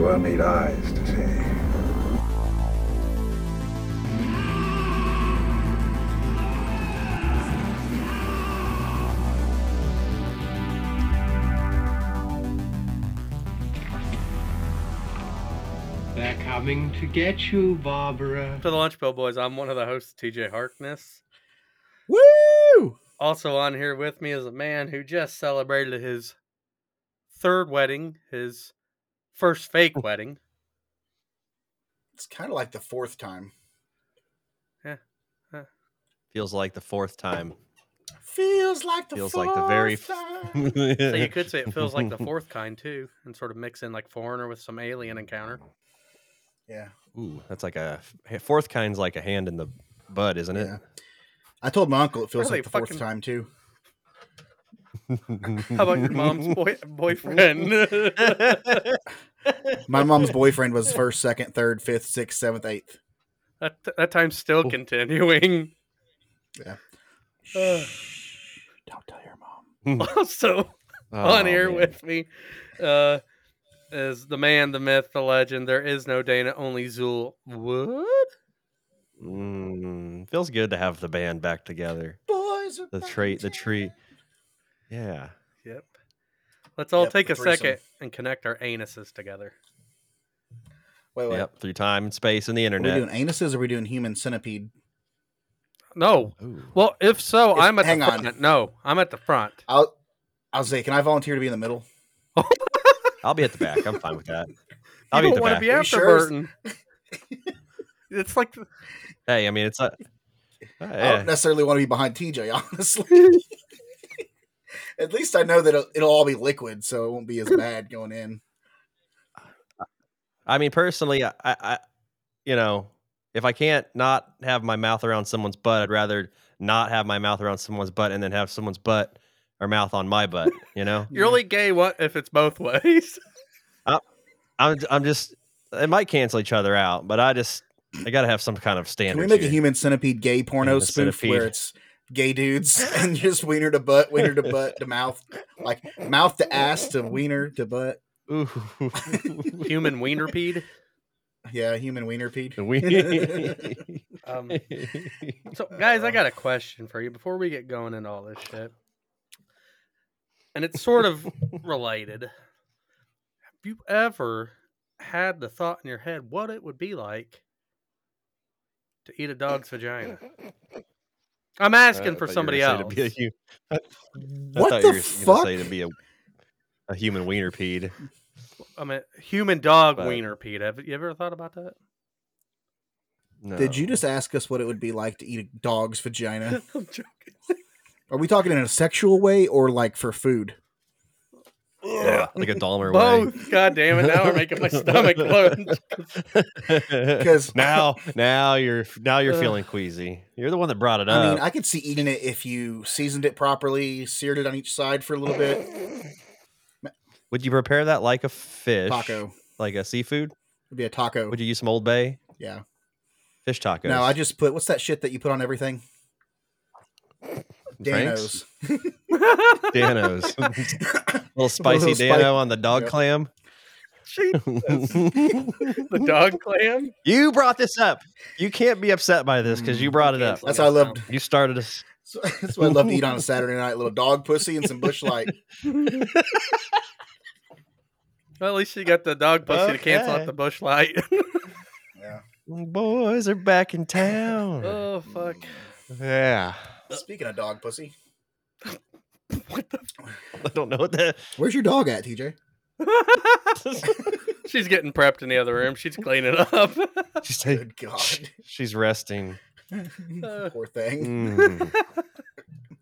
We will need eyes to see. They're coming to get you, Barbara. To the Lunch Pail Boys, I'm one of the hosts, TJ Harkness. Woo! Also on here with me is a man who just celebrated his third wedding, his first fake oh. wedding. It's kind of like the fourth time. Yeah. Feels like the fourth time. Feels like the Feels fourth like the very. time. So you could say it feels like the fourth kind too, and sort of mix in like foreigner with some alien encounter. Yeah. Ooh, that's like a fourth kind's like a hand in the bud, isn't it? Yeah. I told my uncle it feels Really like the fourth fucking- time too. How about your mom's boy- boyfriend? My mom's boyfriend was first, second, third, fifth, sixth, seventh, eighth. that that time's still continuing. Yeah. Uh, Don't tell your mom. also Oh, on here man. with me uh, is the man, the myth, the legend. There is no Dana, only Zuul. What? Mm, feels good to have the band back together. Boys are The back trait, the in tree. Yeah. Yep. Let's all Yep, take the a second and connect our anuses together. Wait, wait. Yep. Through time and space and the Are we internet. doing anuses or are we doing human centipede? No. Ooh. Well, if so, If- I'm at hang the on. front. No, I'm at the front. I'll I'll say, can I volunteer to be in the middle? I'll be at the back. I'm fine with that. I'll you be don't the want to back. be after sure? Burton. it's like Hey, I mean, it's a. Uh, I don't necessarily want to be behind TJ, honestly. At least I know that it'll, it'll all be liquid, so it won't be as bad going in. I mean, personally, I, I, you know, if I can't not have my mouth around someone's butt, I'd rather not have my mouth around someone's butt and then have someone's butt or mouth on my butt. You know, you're only gay. What if it's both ways? Uh, I'm, I'm just. It might cancel each other out, but I just, I got to have some kind of standard. Can we make a human centipede gay porno Human spoof centipede. where it's gay dudes and just wiener to butt, wiener to butt to mouth, like mouth to ass to wiener to butt? Ooh. Human wiener peed. Yeah, human wiener peed. we. Um, so, guys, I got a question for you before we get going into all this shit, and it's sort of related. Have you ever had the thought in your head what it would be like to eat a dog's vagina? I'm asking for somebody else. Be a, hu- I, I What thought the you were fuck? say to be a, a human wiener peed. I mean, human dog But- wiener, Pete. Have you ever thought about that? No. Did you just ask us what it would be like to eat a dog's vagina? I'm joking. Are we talking in a sexual way or like for food? Yeah, like a Dahmer way. Both. God damn it! Now we're making my stomach clench. Because now, now you're now you're Ugh. feeling queasy. You're the one that brought it up. I mean, I could see eating it if you seasoned it properly, seared it on each side for a little bit. Would you prepare that like a fish, Taco like a seafood? would be a taco. Would you use some Old Bay Yeah. fish tacos? No, I just put what's that shit that you put on everything? Frank's? Danos. Danos, little spicy Little spi- Dano on the dog Yep. clam. Jesus. the dog clam. you brought this up. You can't be upset by this because you mm, brought it up. That's how I loved. You started us. So, that's what I love to eat on a Saturday night: little dog pussy and some bush light. Well, at least you got the dog pussy to cancel out the bush light. Yeah. Boys are back in town. oh fuck! yeah. Speaking of dog pussy, What the? I don't know what that. where's your dog at, TJ? She's getting prepped in the other room. She's cleaning up. She's saying Good God, she's resting. Uh, poor thing. Mm.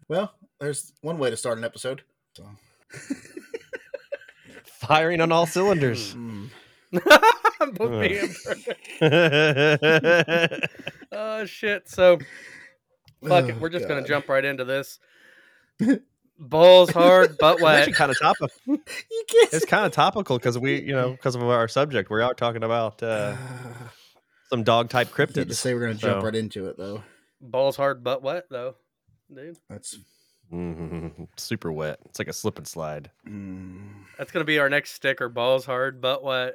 Well, there's one way to start an episode. So. Firing on all cylinders. Mm. Both me and Bert. Oh shit! So fuck it. Oh, We're just gonna jump right into this. Balls hard, butt It's wet. actually kind of topical. You can't. It's kind of topical because we, you know, because of our subject, we're out talking about uh, some dog type I hate to say we're gonna jump So- right into it though. Balls hard, butt wet, though, dude. That's Mhm. Super wet. It's like a slip and slide. mm, That's gonna be our next sticker. Balls hard, butt wet.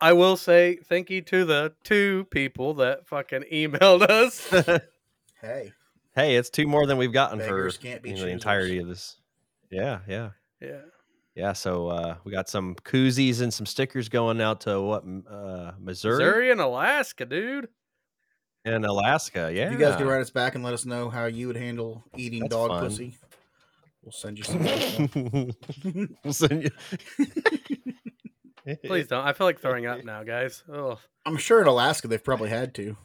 I will say thank you to the two people that fucking emailed us. Hey, hey, it's two more than we've gotten Beggars for can't be you know, choosers. the entirety of this. Yeah, yeah, yeah. yeah. So uh, we got some koozies and some stickers going out to what uh, Missouri, Missouri and Alaska, dude. and Alaska. Yeah, you guys can write us back and let us know how you would handle eating That's dog fun. pussy, we'll send you some. we'll send you. Please don't. I feel like throwing up now, guys. Oh, I'm sure in Alaska they've probably had to.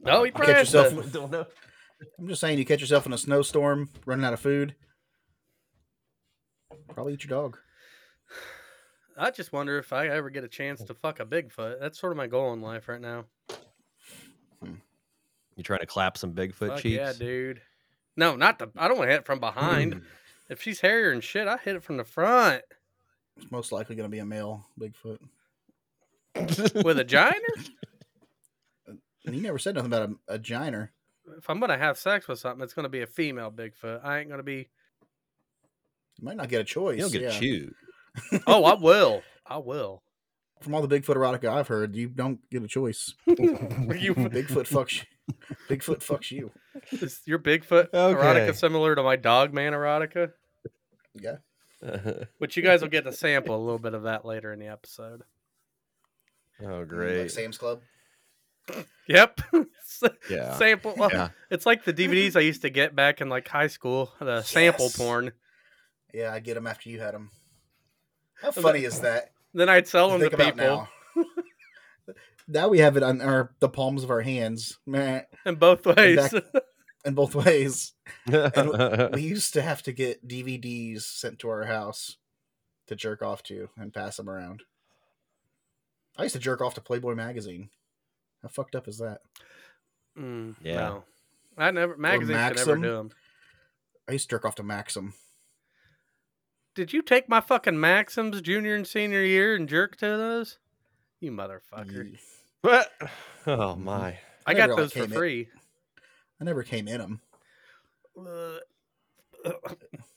no, he You probably catch has yourself. to- I'm just saying, you catch yourself in a snowstorm, running out of food. Probably eat your dog. I just wonder if I ever get a chance to fuck a Bigfoot. That's sort of my goal in life right now. You trying to clap some Bigfoot Fuck cheeks? yeah, dude. No, not the. I don't want to hit it from behind. Hmm. if she's hairier and shit, I hit it from the front It's most likely going to be a male Bigfoot. with a giner. And he never said nothing about a, a giner. if I'm gonna have sex with something, it's gonna be a female Bigfoot. I ain't gonna be. You might not get a choice. You don't get yeah. to choose. Oh, I will. I will. From all the Bigfoot erotica I've heard, you don't get a choice. You, Bigfoot fucks you. Bigfoot fucks you. is your Bigfoot Okay. erotica similar to my dog man erotica? Yeah. Which you guys will get to sample a little bit of that later in the episode. oh, Like great. Sam's Club. Yep. Yeah. Sample. well, Yeah. It's like the DVDs I used to get back in like high school. The sample porn. Yeah, I get them after you had them. How funny is that? Then I'd sell them to think about people now. now we have it on our the palms of our hands, man, in both ways. back- in both ways. We used to have to get DVDs sent to our house to jerk off to and pass them around. I used to jerk off to Playboy magazine. How fucked up is that? Mm, Yeah. No. I never magazines could never Maxim. do them. I used to jerk off to Maxim. Did you take my fucking Maxims junior and senior year and jerk to those? You motherfucker. Ye- What? Oh my. I never, got those for came in- free. I never came in them.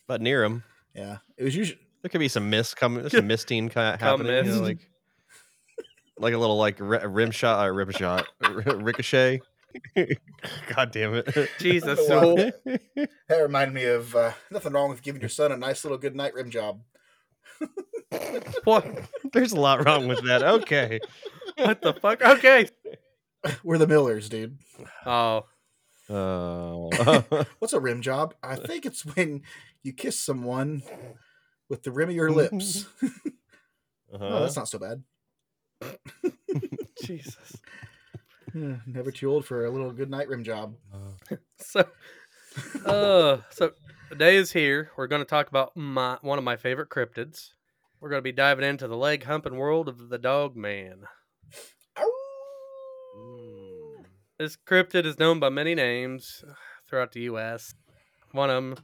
But near him, Yeah, it was usually there could be some mist coming, some misting kind of happening. you know, like, like a little like ri- rim shot, uh, rim shot, r- ricochet. God damn it! Jesus. I don't know so- that reminded me of uh, nothing wrong with giving your son a nice little good night rim job. what, There's a lot wrong with that. Okay. what the fuck? Okay. We're the Millers, dude. Oh, Oh. What's a rim job? I think it's when you kiss someone with the rim of your lips. oh, Uh-huh. that's not so bad. Jesus. Never too old for a little good night rim job. So, uh, so the day is here. We're going to talk about my one of my favorite cryptids. We're going to be diving into the leg humping world of the dog man. Mm. This cryptid is known by many names throughout the U.S. One of them,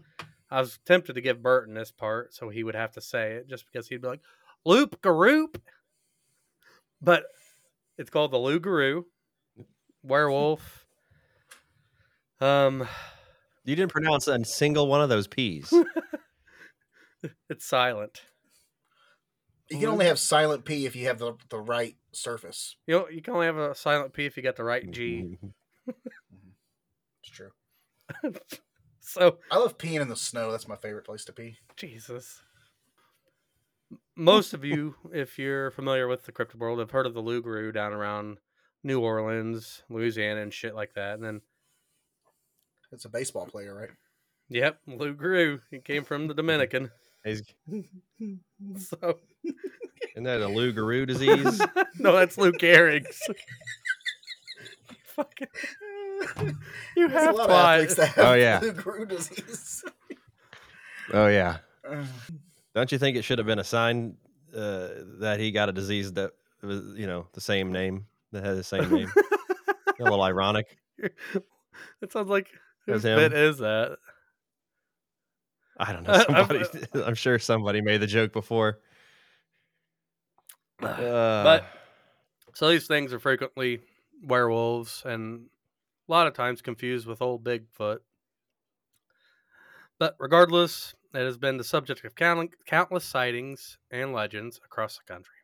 I was tempted to give Burton this part so he would have to say it just because he'd be like, Loop Garoop. But it's called the Loup-garou werewolf. Um, You didn't pronounce a single one of those P's. it's silent. You can only have silent P if you have the, the right surface. You know, you can only have a silent P if you got the right G. Mm-hmm. It's true. so, I love peeing in the snow. That's my favorite place to pee. Jesus. Most of you, if you're familiar with the cryptid world, have heard of the Loup-garou down around New Orleans, Louisiana, and shit like that. And then, It's a baseball player, right? yep, Loup-garou. He came from the Dominican. Is- So, Isn't that a Lou Guru disease? no, that's Lou Gehrig's. Fucking, you There's a have lot of plot. athletes that have Oh, yeah. Lou Gehrig disease. oh yeah. Don't you think it should have been a sign uh, that he got a disease that was, you know, the same name that had the same name? a little ironic. It sounds like That's whose him. bit is that? I don't know. Uh, Somebody, I'm sure somebody made the joke before. Uh, but so these things are frequently werewolves and a lot of times confused with old Bigfoot. But regardless, it has been the subject of count- countless sightings and legends across the country.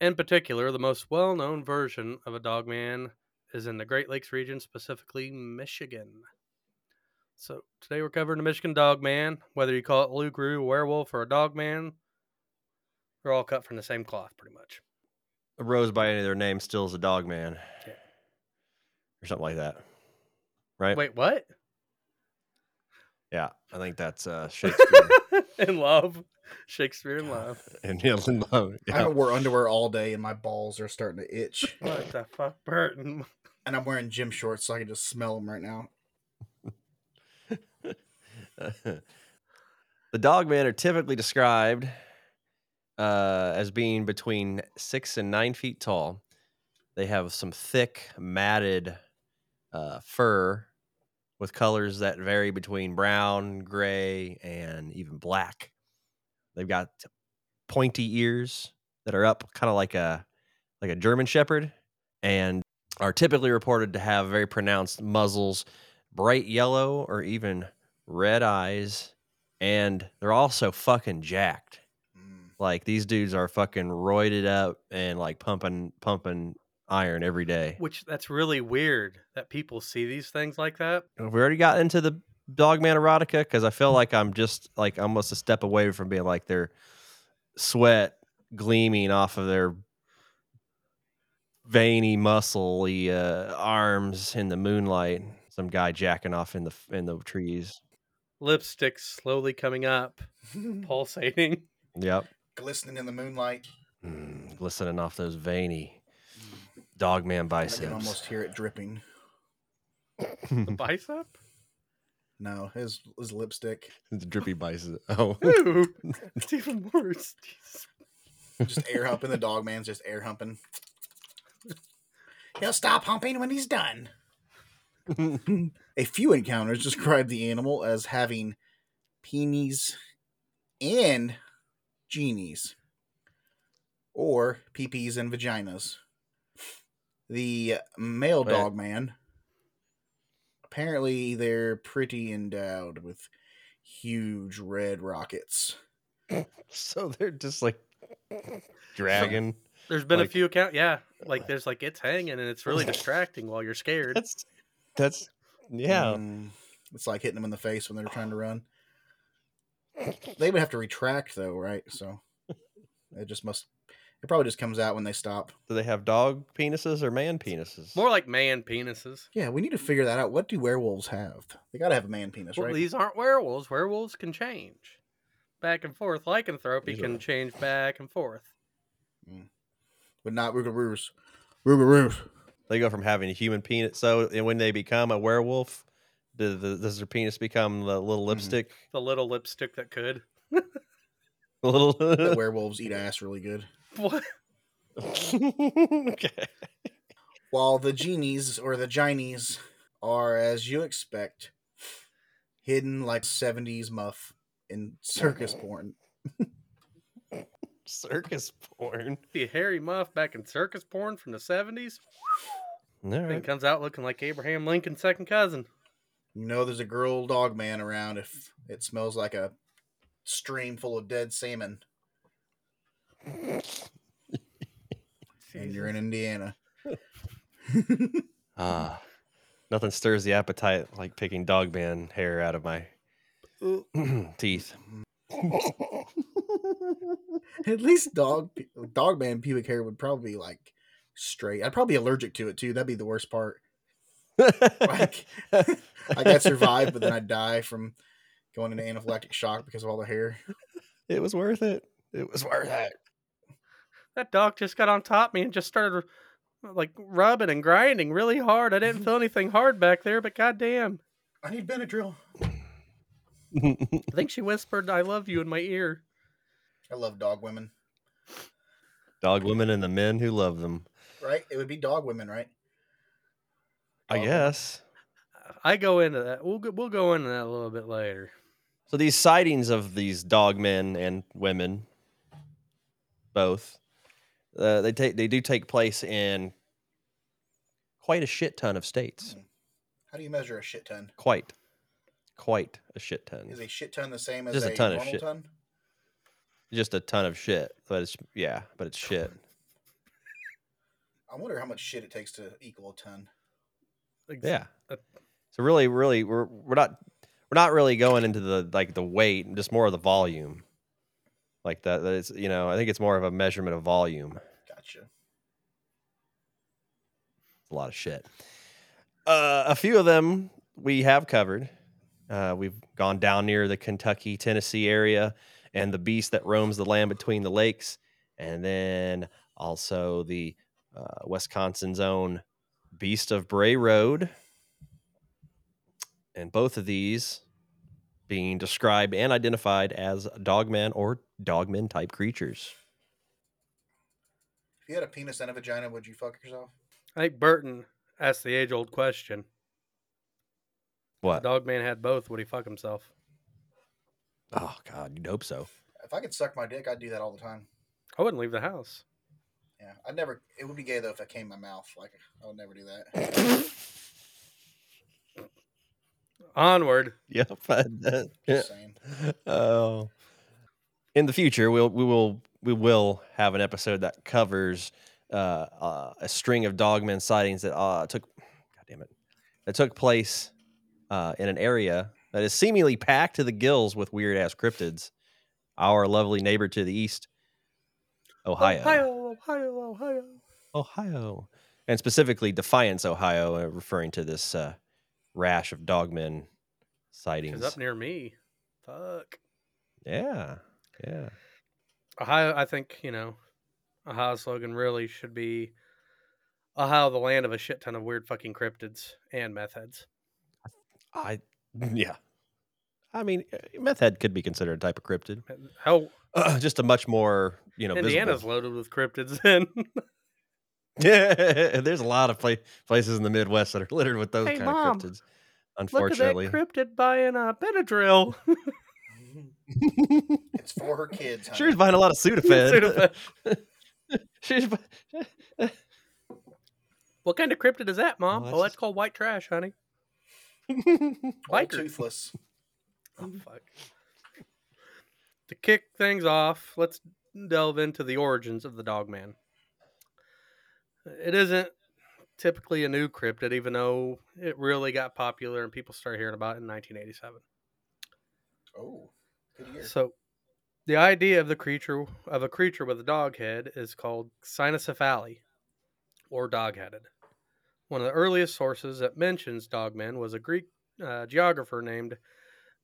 In particular, the most well known version of a dogman is in the Great Lakes region, specifically Michigan. So today we're covering the Michigan Dog Man. Whether you call it Loup-garou, a werewolf, or a dog man, they're all cut from the same cloth, pretty much. A rose by any of their name still is a dog man. Yeah. Or something like that. Right? Wait, what? Yeah. I think that's uh Shakespeare. in love. Shakespeare in love. and yeah, love. I Yeah. haven't wore underwear all day, and my balls are starting to itch. What the fuck, Burton? And I'm wearing gym shorts, so I can just smell them right now. the dogmen are typically described uh, as being between six and nine feet tall. They have some thick, matted uh, fur with colors that vary between brown, gray, and even black. They've got pointy ears that are up, kind of like a like a German Shepherd, and are typically reported to have very pronounced muzzles, bright yellow or even red eyes, and they're also fucking jacked. Mm. Like these dudes are fucking roided up and like pumping pumping iron every day. Which that's really weird that people see these things like that. Have we already got into the dogman erotica? Because I feel like I'm just like almost a step away from being like their sweat gleaming off of their veiny, muscly uh, arms in the moonlight. Some guy jacking off in the in the trees. Lipstick slowly coming up, pulsating. Yep, Glistening in the moonlight. mm, glistening off those veiny dogman I biceps. can almost hear it dripping. The bicep? No, his his lipstick. the drippy bicep. Oh, Ooh, it's even worse. Jesus. Just air humping. The dog man's just air humping. He'll stop humping when he's done. A few encounters describe the animal as having peenies and genies, or peepees and vaginas. The male Wait. dog man, apparently, they're pretty endowed with huge red rockets. so they're just like dragging. There's been Like- a few account, yeah. Like there's like it's hanging and it's really distracting while you're scared. That's that's yeah. Mm, it's like hitting them in the face when they're trying to run. They would have to retract though, right? So it just must. It probably just comes out when they stop. Do they have dog penises or man penises? More like man penises. Yeah, we need to figure that out. What do werewolves have? They got to have a man penis, Well, right? these aren't werewolves. Werewolves can change back and forth. Lycanthropy These can are- change back and forth. but not Rougarous. Rougarous. They go from having a human penis. So and when they become a werewolf, do the, does their penis become the little Mhm. lipstick? The little lipstick that could. the little. The werewolves eat ass really good. What? okay. While the genies or the ginies are, as you expect, hidden like 70s muff in circus porn. Circus porn. The hairy muff back in circus porn from the 70s. All Thing right. comes out looking like Abraham Lincoln's second cousin. You know there's a girl dog man around if it smells like a stream full of dead salmon and you're in Indiana. Ah, nothing stirs the appetite like picking dog man hair out of my teeth. At least dog dog man pubic hair would probably be like straight. I'd probably be allergic to it too. That'd be the worst part. Like like I'd survive, but then I'd die from going into anaphylactic shock because of all the hair. it was worth it. It was worth it. That dog just got on top of me and just started like rubbing and grinding really hard. I didn't feel anything hard back there, but goddamn. I need Benadryl. I think she whispered, I love you in my ear. I love dog women. Dog women and the men who love them. Right? It would be dog women, right? I Dog women. guess. I go into that. We'll go, we'll go into that a little bit later. So these sightings of these dog men and women, both, uh, they take they do take place in quite a shit ton of states. How do you measure a shit ton? Quite, quite a shit ton. Is a shit ton the same as Just a a, ton of shit. ton? Just a ton of shit. But it's yeah, but it's shit. I wonder how much shit it takes to equal a ton. Ex- Yeah. uh, So really, really, we're we're not we're not really going into the like the weight, just more of the volume. Like that, that it's you know, I think it's more of a measurement of volume. Gotcha. a lot of shit. Uh, a few of them we have covered. Uh, we've gone down near the Kentucky, Tennessee area and the beast that roams the land between the lakes. And then also the uh, Wisconsin's own Beast of Bray Road. And both of these being described and identified as dogman or dogman type creatures. If you had a penis and a vagina, would you fuck yourself? I think Burton asked the age old question. What? Dog man had both. Would he fuck himself? Oh, God, you'd hope so. If I could suck my dick, I'd do that all the time. I wouldn't leave the house. Yeah, I'd never. It would be gay though if it came in my mouth. Like I would never do that. Onward. Yep. I- Just saying. oh. In the future, we'll we will we will have an episode that covers uh, uh, a string of dogman sightings that uh, took, God damn it, that took place uh, in an area that is seemingly packed to the gills with weird ass cryptids. Our lovely neighbor to the east, Ohio, Ohio, Ohio, Ohio. Ohio, and specifically Defiance, Ohio, uh, referring to this uh, rash of dogmen sightings. She's up near me. Fuck. Yeah, yeah. Ohio, I think, you know, Ohio's slogan really should be Ohio, the land of a shit ton of weird fucking cryptids and meth heads. I yeah. I mean, uh, meth head could be considered a type of cryptid. How just a much more, you know, Indiana's visible. loaded with cryptids and Yeah, there's a lot of pla- places in the Midwest that are littered with those Hey, kind Mom, of cryptids. look at that Unfortunately, cryptid buying a Benadryl. It's for her kids. sure, he's honey. buying a lot of Sudafed. Sudafed. She's bu- what kind of cryptid is that, Mom? Well, Oh, that's that's called white trash, honey. Biker. toothless. Oh, fuck. To kick things off, let's delve into the origins of the Dogman. It isn't typically a new cryptid, even though it really got popular and people started hearing about it in 1987. Oh, good year. So, the idea of the creature of a creature with a dog head is called cynocephaly, or dog-headed. One of the earliest sources that mentions dogmen was a Greek uh, geographer named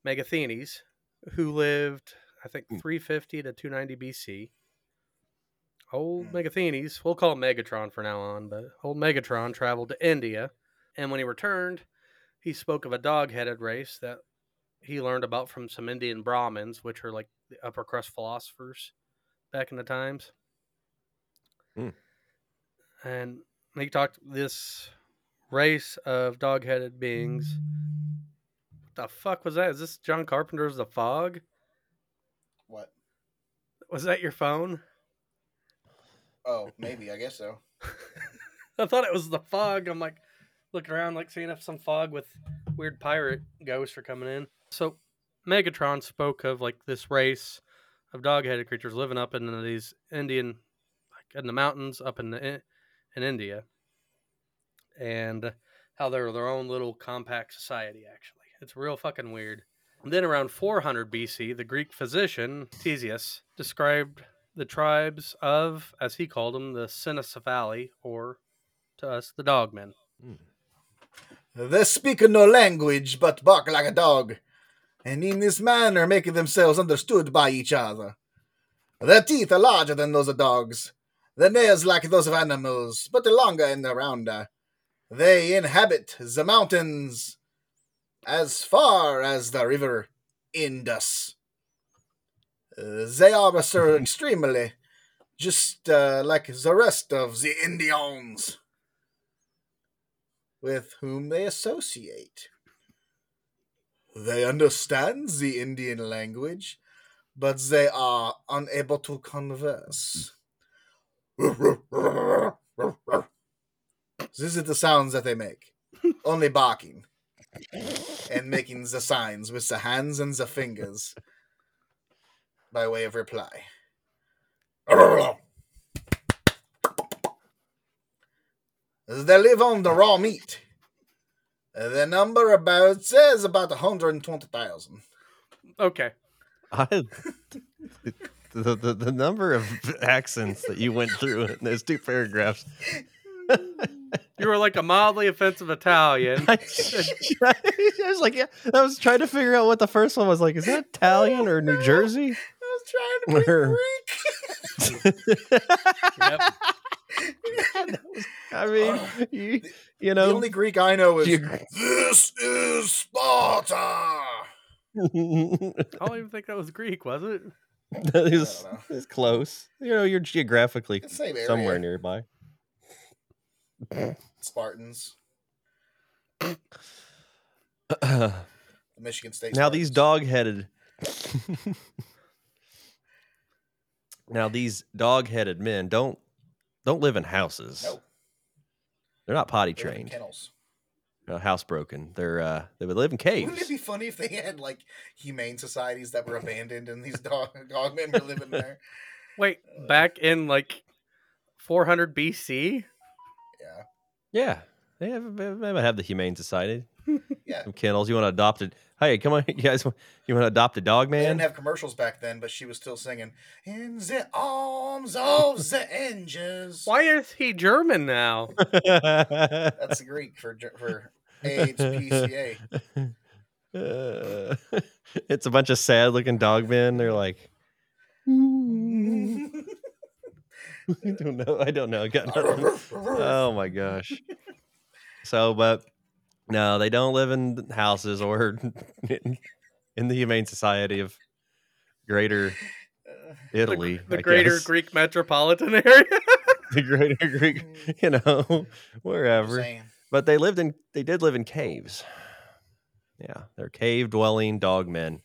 Megasthenes, who lived, I think, Hmm. 350 to 290 BC. Old Hmm. Megasthenes, we'll call him Megatron for now on, but old Megatron traveled to India, and when he returned, he spoke of a dog-headed race that he learned about from some Indian Brahmins, which are like the upper crust philosophers back in the times. Hmm. And he talked this race of dog-headed beings. What the fuck was that? Is this John Carpenter's The Fog? What? Was that your phone? Oh, maybe. I guess so. I thought it was the fog. I'm like looking around, like seeing if some fog with weird pirate ghosts are coming in. So Megatron spoke of like this race of dog-headed creatures living up in these Indian, like in the mountains up in the, eh, in India, and how they're their own little compact society. Actually, it's real fucking weird. And then around 400 BC, the Greek physician Ctesias described the tribes of, as he called them, the Cynocephali, or to us, the Dogmen. Hmm. They speak no language but bark like a dog, and in this manner make themselves understood by each other. Their teeth are larger than those of dogs, their nails like those of animals, but longer and rounder. They inhabit the mountains as far as the river Indus. They are so extremely just uh, like the rest of the Indians with whom they associate. They understand the Indian language, but they are unable to converse. This is the sounds that they make. Only barking. And making the signs with the hands and the fingers by way of reply. They live on the raw meat. The number about says about 120,000. Okay. I, the, the the number of accents that you went through in those two paragraphs. You were like a mildly offensive Italian. I, was like, yeah, I was trying to figure out what the first one was like. Is that Italian or New Jersey? I was trying to Where- be Greek. Yep. I mean, Uh, you, you the only Greek I know is you- This is Sparta. I don't even think that was Greek, was it? it's, it's close. You know, you're geographically somewhere nearby. Spartans. The Michigan State. Now these dog-headed. now these dog-headed men don't don't live in houses. Nope. They're not potty They live in trained. kennels. Uh, housebroken. They're uh, they would live in caves. Wouldn't it be funny if they had like humane societies that were abandoned and these dog dogmen were living there? Wait, back in like 400 BC? Yeah. Yeah, they have they might have the humane society. Yeah. Some kennels. You want to adopt it? Hey, come on, you guys. You want to adopt a dog, man? They didn't have commercials back then, but she was still singing "In the arms of the angels." Why is he German now? That's Greek for for AIDS PCA. Uh, it's a bunch of sad-looking dog men. They're like, I don't know. I don't know. I got nothing. Oh my gosh. So, but no, they don't live in houses or in, in the Humane Society of Greater Italy. the I greater guess. Greek metropolitan area? the Greater Greek, you know, wherever. Saying. But they lived in, they did live in caves. Yeah, they're cave dwelling dog men.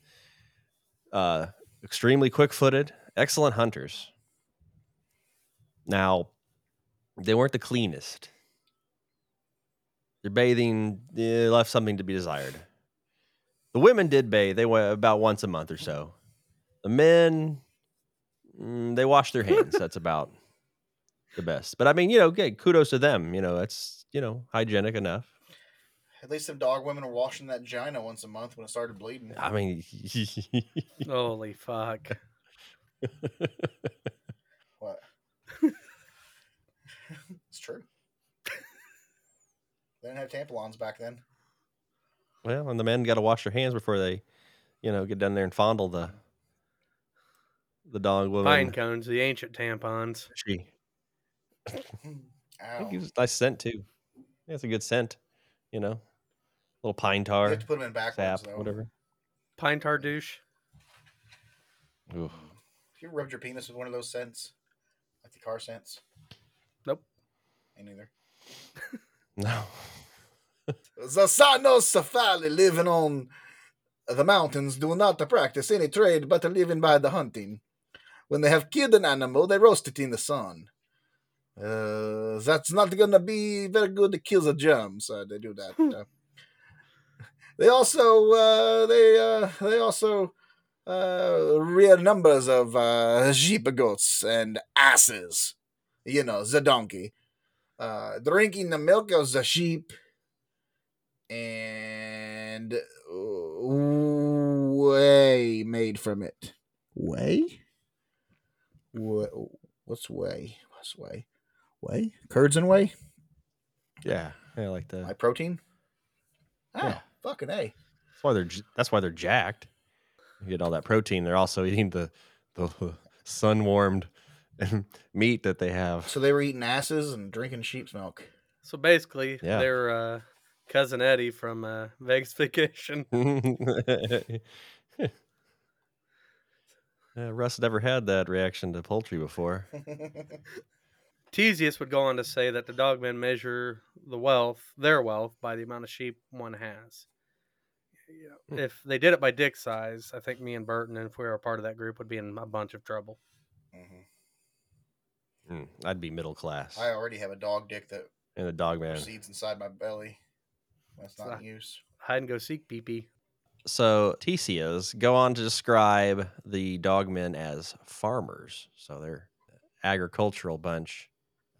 Uh, extremely quick footed, excellent hunters. Now, they weren't the cleanest. Their bathing eh, left something to be desired. The women did bathe. They went about once a month or so. The men, mm, they wash their hands. That's about the best. But I mean, you know, okay, kudos to them. You know, that's you know hygienic enough. At least some dog women were washing that gina once a month when it started bleeding. I mean, Holy fuck. What? it's true. They didn't have tampons back then. well, and the men got to wash their hands before they, you know, get down there and fondle the the dog woman. Pine cones, the ancient tampons. She, I Ow. think it was a nice scent too. Yeah, it's a good scent. You know, little pine tar. You tar, have to put them in backwards sap, though. whatever. Pine tar douche. Oof. Have you rubbed your penis with one of those scents? Like the car scents? Nope. Me neither. No. The Cynocephali living on the mountains do not practice any trade but living by the hunting. When they have killed an animal, they roast it in the sun. Uh, that's not gonna be very good to kill the germs. Uh, they do that. uh, they also uh, they uh, they also uh, rear numbers of uh, sheep goats and asses. You know, the donkey. Uh, drinking the milk of the sheep and uh, whey made from it. Whey? Wha- What's whey? What's whey? Whey? Curds and whey? Yeah, I like that. My protein? Ah, Yeah. fucking A. That's why they're j- that's why they're jacked. You get all that protein. They're also eating the the sun warmed meat that they have. So they were eating asses and drinking sheep's milk. So basically, Yeah. they're uh, cousin Eddie from uh, Vegas Vacation. Yeah, Russ never had that reaction to poultry before. Ctesias would go on to say that the dogmen measure the wealth, their wealth, by the amount of sheep one has. Hmm. If they did it by dick size, I think me and Burton, and if we were a part of that group, would be in a bunch of trouble. Mhm. Mm, I'd be middle class I already have a dog dick that and a dog man. proceeds inside my belly. That's not So- in use. Hide and go seek PP. So Ctesias go on to describe the dogmen as farmers. So they're agricultural bunch.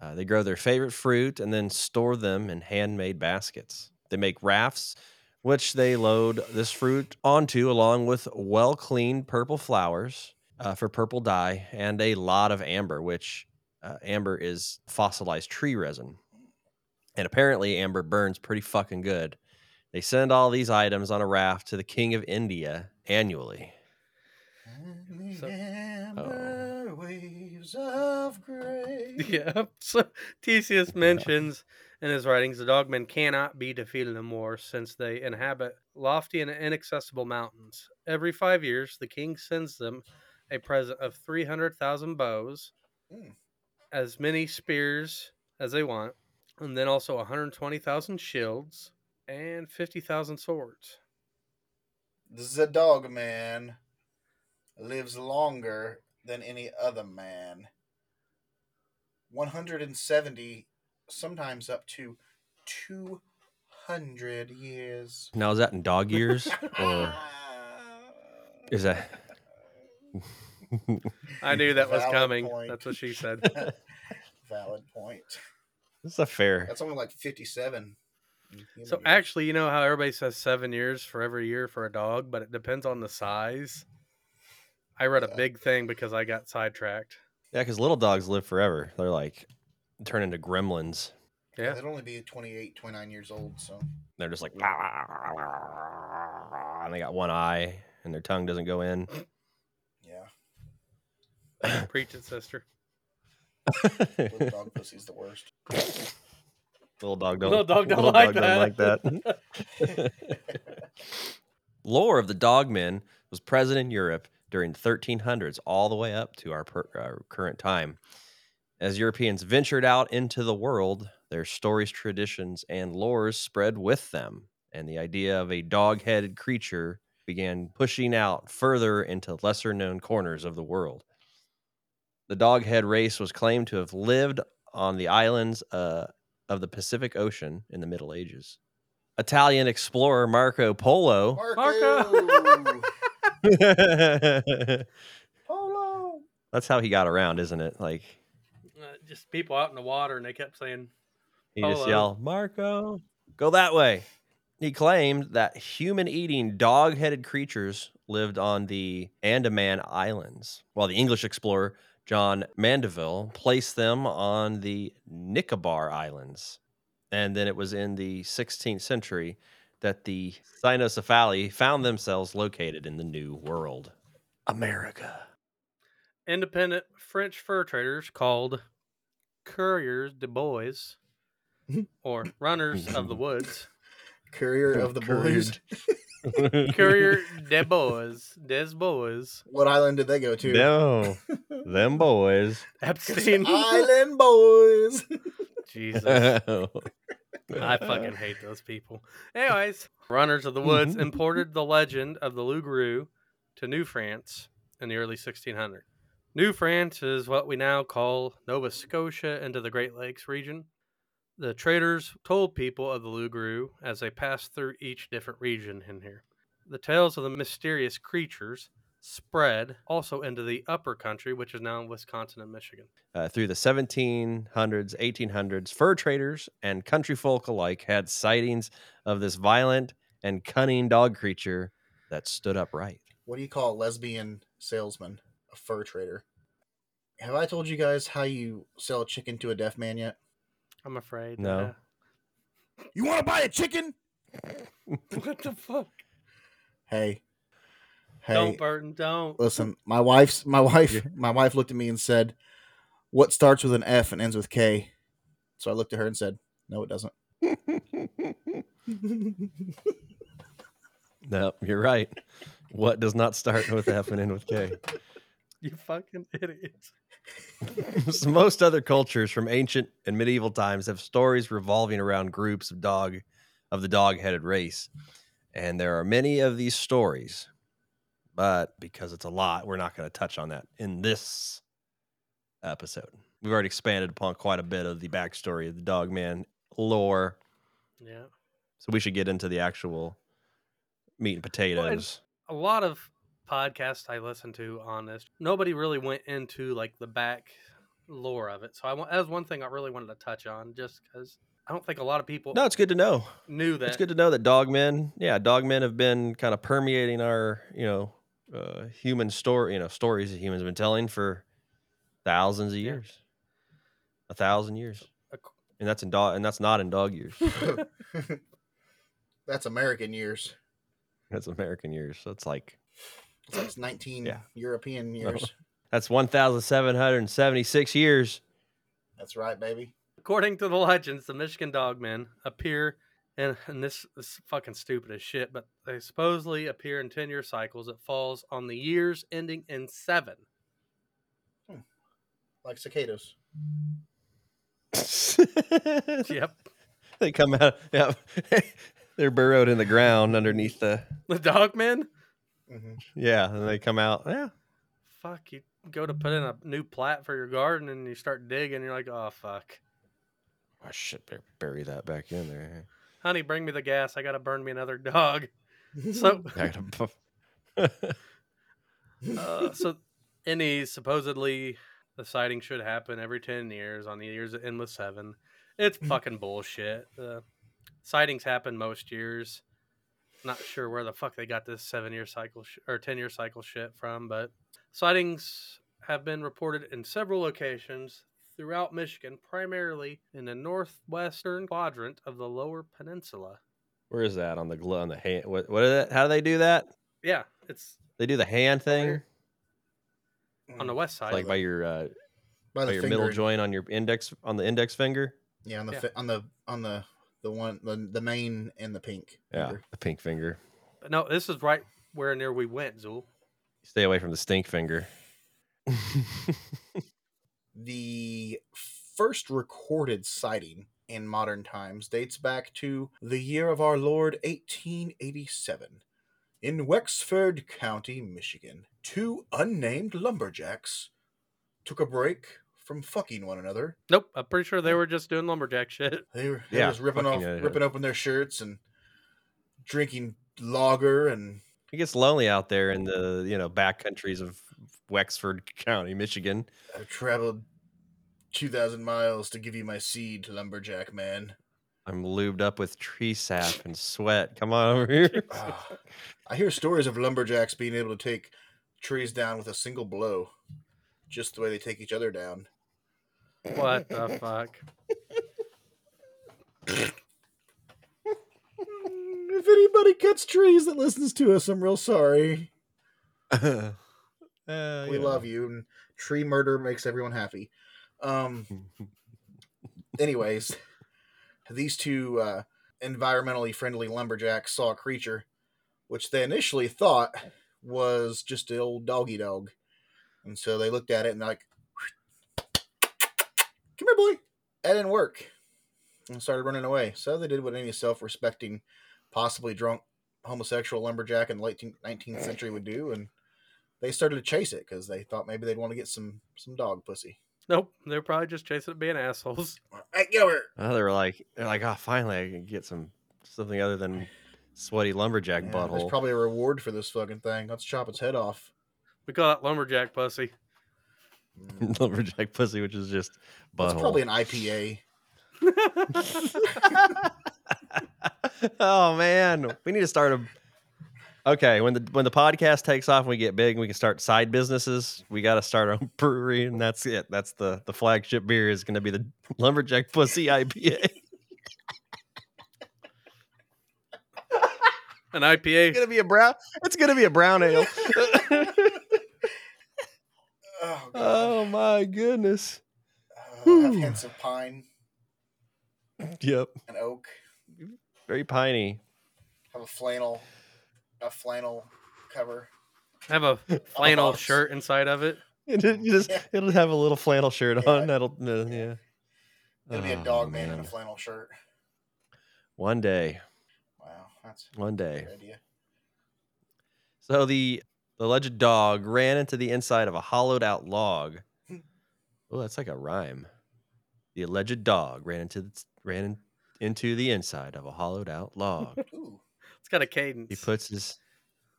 Uh, they grow their favorite fruit and then store them in handmade baskets. They make rafts, which they load this fruit onto along with well cleaned purple flowers uh, for purple dye and a lot of amber, which uh, amber is fossilized tree resin. And apparently, amber burns pretty fucking good. They send all these items on a raft to the king of India annually. So- amber of grace. Yeah. So Ctesias mentions in his writings the dogmen cannot be defeated in war since they inhabit lofty and inaccessible mountains. Every five years, the king sends them a present of 300,000 bows, Mm. as many spears as they want, and then also 120,000 shields and 50,000 swords. The dog man lives longer than any other man. 170, sometimes up to 200 years. Now, is that in dog years? or is that. I knew that was coming. point. That's what she said. Valid point. That's a fair. That's only like 57. So years. actually, you know how everybody says seven years for every year for a dog, but it depends on the size. I read a big thing because I got sidetracked. Yeah, because little dogs live forever. They're like turn into gremlins. Yeah. They'd only be 28, 29 years old. So They're just like, and they got one eye, and their tongue doesn't go in. yeah, Preach it, sister. little dog pussy's the worst. little dog don't. Little dog don't little like dog that. don't like that. Lore of the dogmen was present in Europe during the 1300s, all the way up to our, per, our current time. As Europeans ventured out into the world, their stories, traditions, and lores spread with them, and the idea of a dog-headed creature began pushing out further into lesser-known corners of the world. The doghead race was claimed to have lived on the islands uh, of the Pacific Ocean in the Middle Ages. Italian explorer Marco Polo. Marco! That's how he got around, isn't it? Like Uh, just people out in the water, and they kept saying, he just Polo. yelled, "Marco, go that way." He claimed that human-eating, dog-headed creatures lived on the Andaman Islands, while the English explorer John Mandeville placed them on the Nicobar Islands. And then it was in the 16th century that the Cynocephali found themselves located in the New World, America. independent French fur traders called coureurs de bois, or runners of the woods. Courier of the boys. Courier de bois, des bois, What island did they go to? No, them boys. Epstein. Island boys. Jesus. I fucking hate those people. Anyways, runners of the woods mm-hmm. imported the legend of the Loup to New France in the early 1600s. New France is what we now call Nova Scotia into the Great Lakes region. The traders told people of the Loup as they passed through each different region in here. The tales of the mysterious creatures spread also into the upper country, which is now in Wisconsin and Michigan. uh, through the 1700s, 1800s, fur traders and country folk alike had sightings of this violent and cunning dog creature that stood upright. What do you call a lesbian salesman? A fur trader. Have I told you guys how you sell a chicken to a deaf man yet? I'm afraid. No. You want to buy a chicken? uh, what the fuck? Hey. Hey. Don't, Burton, don't. Listen, my wife's my wife my wife looked at me and said, "What starts with an F and ends with K?" So I looked at her and said, "No, it doesn't." No, you're right. What does not start with F and end with K? You fucking idiots. So Most other cultures from ancient and medieval times have stories revolving around groups of dog of the dog-headed race. And there are many of these stories. But because it's a lot, we're not going to touch on that in this episode. We've already expanded upon quite a bit of the backstory of the dog man lore. Yeah. So we should get into the actual meat and potatoes. A lot of podcasts I listen to on this, nobody really went into like the back lore of it. So I want that was one thing I really wanted to touch on, just because I don't think a lot of people No, it's good to know. knew that. It's good to know that dogmen, yeah, dogmen have been kind of permeating our, you know, uh, human story, you know, stories that humans have been telling for thousands of Yeah. years, a thousand years, and that's in dog, and that's not in dog years. That's American years. that's American years. So it's like It's like 19 Yeah. European No. years. that's one thousand seven hundred and seventy six years. That's right, baby. According to the legends, the Michigan Dogmen appear, and, and this is fucking stupid as shit, but they supposedly appear in 10 year cycles. It falls on the years ending in seven. Like cicadas. Yep. they come out. Yeah, they're burrowed in the ground underneath the. The Dogmen? hmm Yeah, and they come out. Yeah, Fuck, you go to put in a new plat for your garden and you start digging, you're like, oh, fuck. I should bury that back in there. Honey, bring me the gas. I got to burn me another dog. So, uh, so any supposedly the sighting should happen every 10 years on the years that end with seven. It's fucking bullshit. The sightings happen most years. Not sure where the fuck they got this seven year cycle sh- or 10 year cycle shit from, but sightings have been reported in several locations throughout Michigan, primarily in the northwestern quadrant of the lower peninsula. Where is that on the glove on the hand? What? What is that? How do they do that? Yeah, it's They do the hand thing, on the west side. like by your uh, by by your finger. middle joint on your index on the index finger. Yeah, on the Yeah. fi- on the on the the one the, the main and the pink. Yeah, finger. the pink finger. But no, this is right where near we went, Zuul. Stay away from the stink finger. The first recorded sighting in modern times dates back to the year of our Lord 1887. In Wexford County, Michigan, two unnamed lumberjacks took a break from fucking one another. Nope, I'm pretty sure they were just doing lumberjack shit. They were they Yeah, was ripping off, fucking, uh, ripping open their shirts and drinking lager and it gets lonely out there in the you know back countries of Wexford County, Michigan. I've traveled 2,000 miles to give you my seed, lumberjack man. I'm lubed up with tree sap and sweat. Come on over here. Ah, I hear stories of lumberjacks being able to take trees down with a single blow, just the way they take each other down. What the fuck? If anybody cuts trees that listens to us, I'm real sorry. Uh, We love you, and tree murder makes everyone happy. Um, anyways, these two uh, environmentally friendly lumberjacks saw a creature, which they initially thought was just an old doggy dog, and so they looked at it and they're like, "Come here, boy." That didn't work, and started running away. So they did what any self-respecting, possibly drunk homosexual lumberjack in the late 19th century would do, and they started to chase it because they thought maybe they'd want to get some some dog pussy. Nope, they're probably just chasing it being assholes. Hey, get over here. Oh, they were like, they're like, oh, finally, I can get some something other than sweaty lumberjack Yeah, there's probably a reward for this fucking thing. Let's chop its head off. We call that lumberjack pussy. Mm, lumberjack pussy, which is just That's butthole. probably an IPA. oh man, we need to start a. Okay, when the when the podcast takes off and we get big and we can start side businesses, we got to start our own brewery, and that's it. That's the the flagship beer is going to be the lumberjack pussy IPA. An IPA. It's gonna be a brown. It's gonna be a brown ale. Oh, oh my goodness. Uh, have hints of pine Yep. An oak. Very piney. Have a flannel, a flannel cover. I Have a flannel box. shirt inside of it. It, it just Yeah. it'll have a little flannel shirt Yeah. on. That'll uh, yeah. It'll be a Oh, dog man in a flannel shirt. One day. Wow, that's One day. idea. So the the alleged dog ran into the inside of a hollowed out log. Oh, that's like a rhyme. The alleged dog ran into the, ran into the inside of a hollowed out log. Ooh, It's got a cadence. he puts his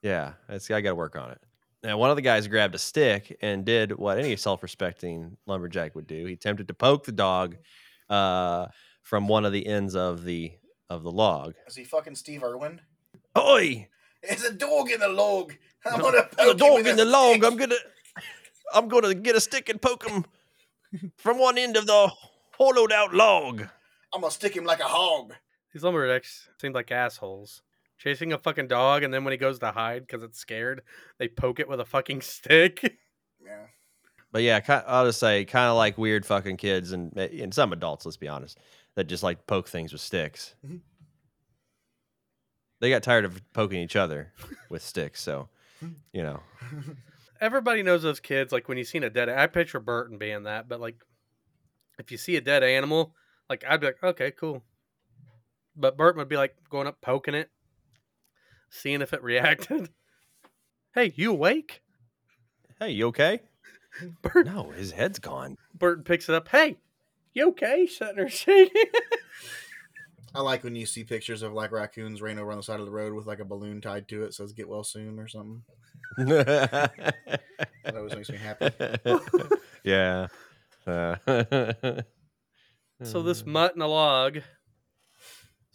yeah. That's I got to work on it. Now, one of the guys grabbed a stick and did what any self-respecting lumberjack would do. He attempted to poke the dog uh, from one of the ends of the of the log. Is he fucking Steve Irwin? Oi! There's a dog in the log. I'm No, gonna There's poke a dog with in a the log. I'm gonna, I'm gonna get a stick and poke him from one end of the hollowed out log. I'm gonna stick him like a hog. These lumberjacks seem like assholes. Chasing a fucking dog, and then when he goes to hide because it's scared, they poke it with a fucking stick. Yeah. But yeah, I'll just say, kind of like weird fucking kids and and some adults. Let's be honest, that just like poke things with sticks. Mhm. They got tired of poking each other with sticks, so you know. Everybody knows those kids. Like when you seen a dead, I picture Burton being that. But like, if you see a dead animal, like I'd be like, okay, cool. But Burton would be like going up, poking it, seeing if it reacted. hey, you awake? Hey, you okay? Bert, No, his head's gone. Burton picks it up. Hey, you okay? Sitting there shaking. I like when you see pictures of like raccoons running over on the side of the road with like a balloon tied to it, says "Get well soon" or something. That always makes me happy. yeah. Uh, So this mutt in a log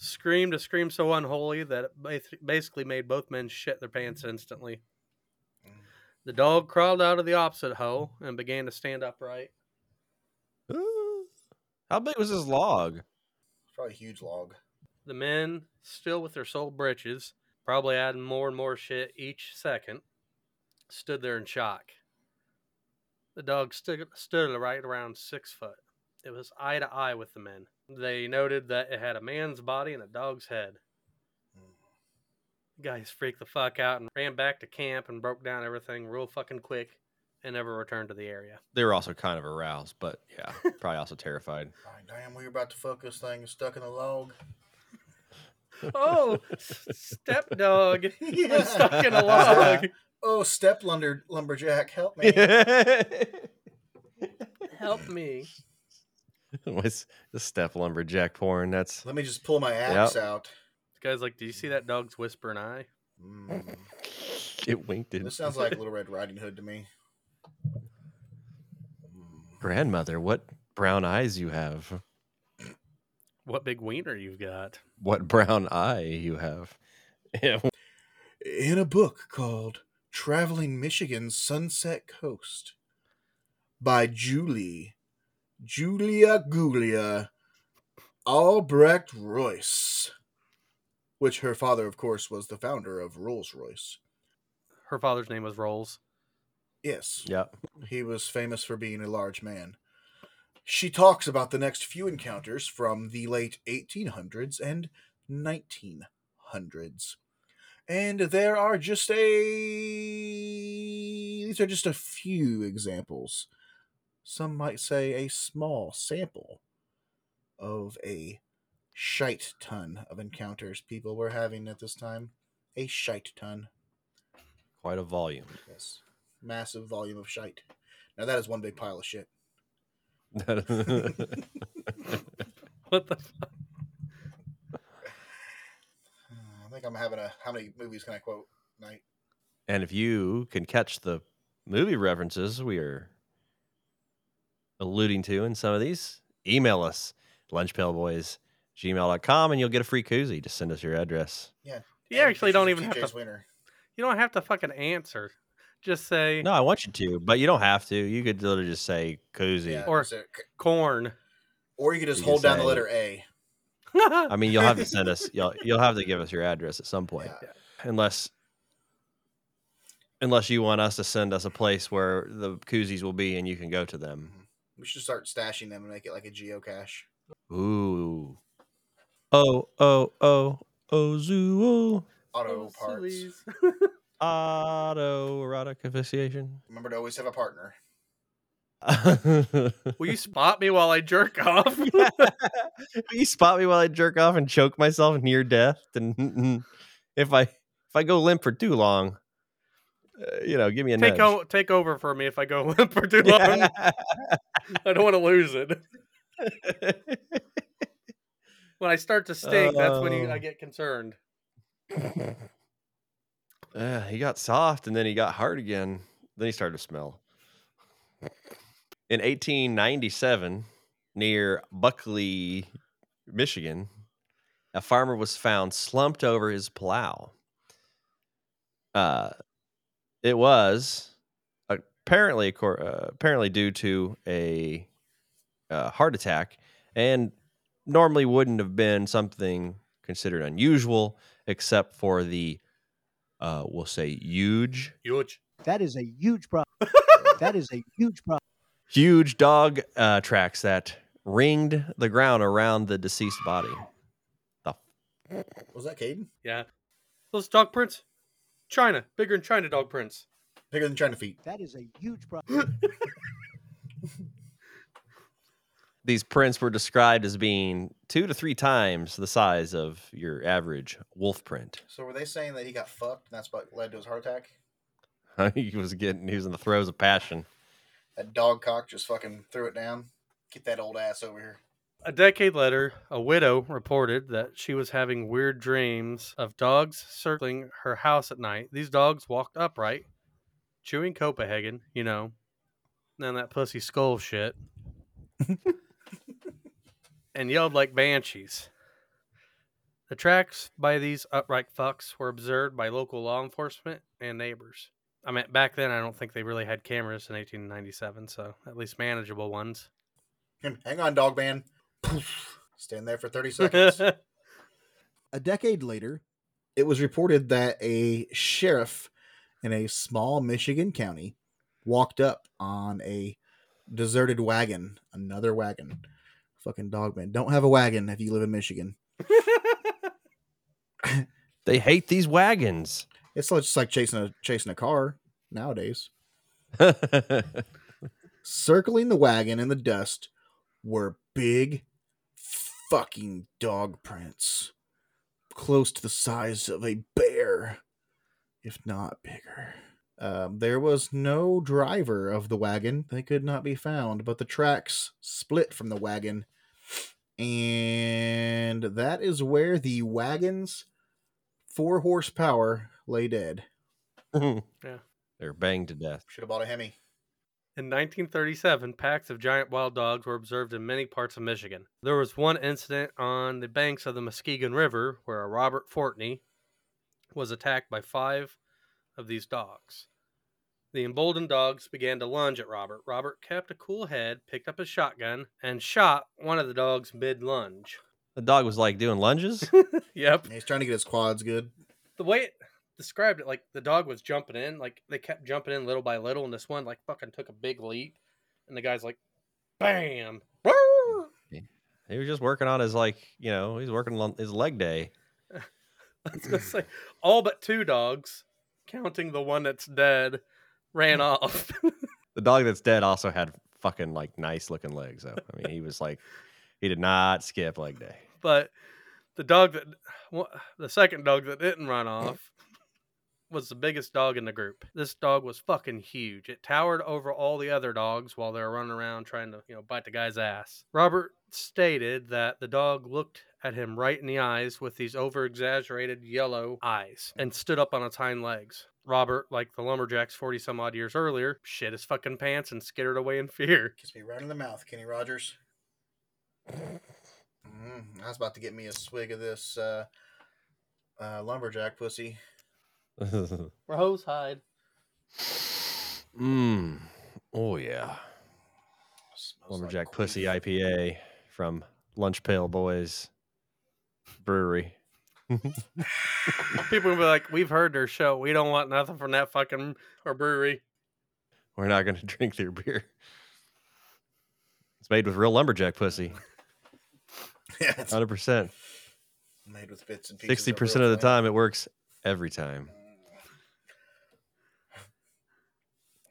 screamed a scream so unholy that it basically made both men shit their pants instantly. The dog crawled out of the opposite hole and began to stand upright. How big was his log? Probably a huge log. The men, still with their sole breeches, probably adding more and more shit each second, stood there in shock. The dog stood, stood right around six foot. It was eye to eye with the men. They noted that it had a man's body and a dog's head. Hmm. Guys freaked the fuck out and ran back to camp and broke down everything real fucking quick and never returned to the area. They were also kind of aroused, but yeah, probably also terrified. Like, damn, we were about to fuck this thing stuck in a log. Oh, step dog. I'm stuck in a log. Oh, step lumber lumberjack, help me! Help me. What's the step lumberjack porn? That's Let me just pull my axe out. This Guys, like, do you see that dog's whispering eye? Mm. it winked at This sounds like Little Red Riding Hood to me. Mm. grandmother. What brown eyes you have? What big wiener you've got? What brown eye you have? Yeah. In a book called Traveling Michigan's Sunset Coast by Julie, Julia Gulia Albrecht Royce, which her father, of course, was the founder of Rolls Royce. Her father's name was Rolls. Yes, Yeah. he was famous for being a large man. She talks about the next few encounters from the late 1800s and 1900s. And there are just a. These are just a few examples. Some might say a small sample of a shite ton of encounters people were having at this time. A shite ton. Quite a volume. Yes. Massive volume of shite. Now that is one big pile of shit. What the fuck? Uh, I think I'm having a. How many movies can I quote night? and if you can catch the movie references we are alluding to in some of these, email us lunchpailboys gmail.com and you'll get a free koozie. Just send us your address. Yeah. You actually don't even have TJ's to. winner. You don't have to fucking answer. Just say No, I want you to, but you don't have to. You could literally just say koozie. Yeah, Or- is it- corn. or you could just You hold can down the letter A. I mean, you'll have to send us. You'll you'll have to give us your address at some point, Yeah. unless unless you want us to send us a place where the koozies will be and you can go to them. Mm-hmm. We should start stashing them and make it like a geocache. Ooh. Oh oh oh oh zoo Auto Oh, parts. auto erotic asphyxiation. Remember to always have a partner. Will you spot me while I jerk off? Will you spot me while I jerk off and choke myself near death, and if I if I go limp for too long, you know, give me a take nudge. o- take over for me if I go limp for too long. I don't want to lose it. When I start to stink, that's when you, I Oh. get concerned. Uh, he got soft and then he got hard again. Then he started to smell. In 1897, near Buckley, Michigan, a farmer was found slumped over his plow. Uh, it was apparently uh, apparently due to a uh, heart attack, and normally wouldn't have been something considered unusual, except for the uh, we'll say huge, Huge. That is a huge problem. that is a huge problem. huge dog uh, tracks that ringed the ground around the deceased body. The Was that Caden? Yeah. Those dog prints? China. Bigger than China dog prints. Bigger than China feet. That is a huge problem. these prints were described as being two to three times the size of your average wolf print. So were they saying that he got fucked and that's what led to his heart attack? he was getting he was in the throes of passion. That dog cock just fucking threw it down. Get that old ass over here. A decade later, a widow reported that she was having weird dreams of dogs circling her house at night. These dogs walked upright, chewing Copenhagen, you know, and that pussy skull shit, and yelled like banshees. The tracks by these upright fucks were observed by local law enforcement and neighbors. I mean, back then, I don't think they really had cameras in 1897, so at least manageable ones. Hang on, dog man. Stand there for 30 seconds. a decade later, it was reported that a sheriff in a small Michigan county walked up on a deserted wagon, another wagon. Fucking dog man. Don't have a wagon if you live in Michigan. They hate these wagons. It's just like chasing a chasing a car nowadays. Circling the wagon in the dust were big fucking dog prints. Close to the size of a bear, if not bigger. Um, there was no driver of the wagon. They could not be found, but the tracks split from the wagon. And that is where the wagon's four horsepower lay dead. Yeah. They're banged to death. Should have bought a Hemi. In 1937, packs of giant wild dogs were observed in many parts of Michigan. There was one incident on the banks of the Muskegon River where a Robert Fortney was attacked by five of these dogs. The emboldened dogs began to lunge at Robert. Robert kept a cool head, picked up his shotgun, and shot one of the dogs mid lunge. The dog was like doing lunges. Yep. He's trying to get his quads good. The way it described it, like the dog was jumping in, like they kept jumping in little by little, and this one like fucking took a big leap, and the guy's like, "Bam!" he was just working on his like, you know, he's working on his leg day. I was gonna say all but two dogs, counting the one that's dead, ran off. The dog that's dead also had fucking like nice looking legs though. I mean, he was like he did not skip leg day. but the dog that, the second dog that didn't run off, was the biggest dog in the group. This dog was fucking huge. It towered over all the other dogs while they were running around trying to, you know, bite the guy's ass. Robert stated that the dog looked at him right in the eyes with these over exaggerated yellow eyes and stood up on its hind legs. Robert, like the lumberjacks 40 some odd years earlier, shit his fucking pants and skittered away in fear. Kiss me right in the mouth, Kenny Rogers. Mm, I was about to get me a swig of this uh, uh, lumberjack pussy. Rose hide. Mmm. Oh yeah. Smells like Lumberjack. Pussy IPA from Lunch Pail Boys Brewery. People will be like, "We've heard their show. We don't want nothing from that fucking or brewery." We're not going to drink their beer. It's made with real lumberjack pussy. yeah, 100%. made with bits and pieces. 60% of the time, it works every time.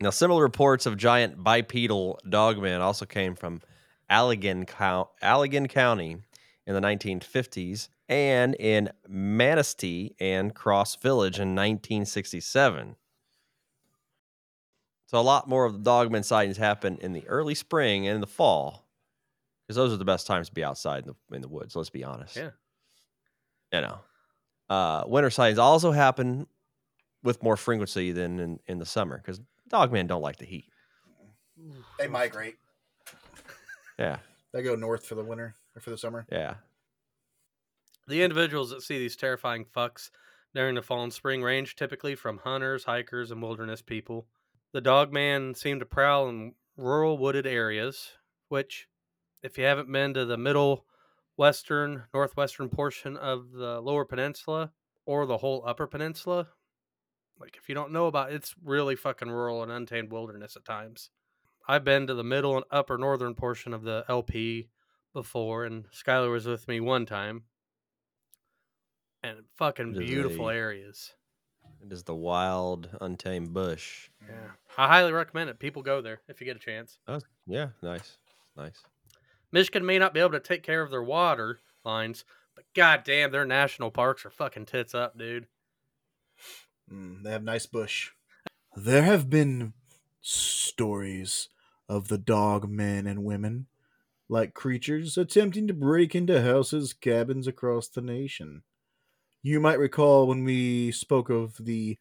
Now, similar reports of giant bipedal dogmen also came from Allegan, Cou- Allegan County in the 1950s and in Manistee and Cross Village in 1967. So, a lot more of the dogman sightings happen in the early spring and in the fall because those are the best times to be outside in the, in the woods, let's be honest. Yeah. You know, uh, winter sightings also happen with more frequency than in, in the summer because dogmen don't like the heat. They migrate. Yeah, They go north for the winter or for the summer. yeah. The individuals that see these terrifying fucks during the fall and spring range typically from hunters, hikers, and wilderness people. The dogman seem to prowl in rural wooded areas, which, if you haven't been to the middle western, northwestern portion of the lower peninsula or the whole upper peninsula, like if you don't know about it, it's really fucking rural and untamed wilderness at times. I've been to the middle and upper northern portion of the LP before, and Skylar was with me one time. And fucking beautiful a- areas. It is the wild, untamed bush. Yeah. I highly recommend it. People go there if you get a chance. Oh, yeah, nice, nice. Michigan may not be able to take care of their water lines, but goddamn, their national parks are fucking tits up, dude. Mm, they have nice bush. There have been stories of the dog men and women, like creatures attempting to break into houses, cabins across the nation. You might recall when we spoke of the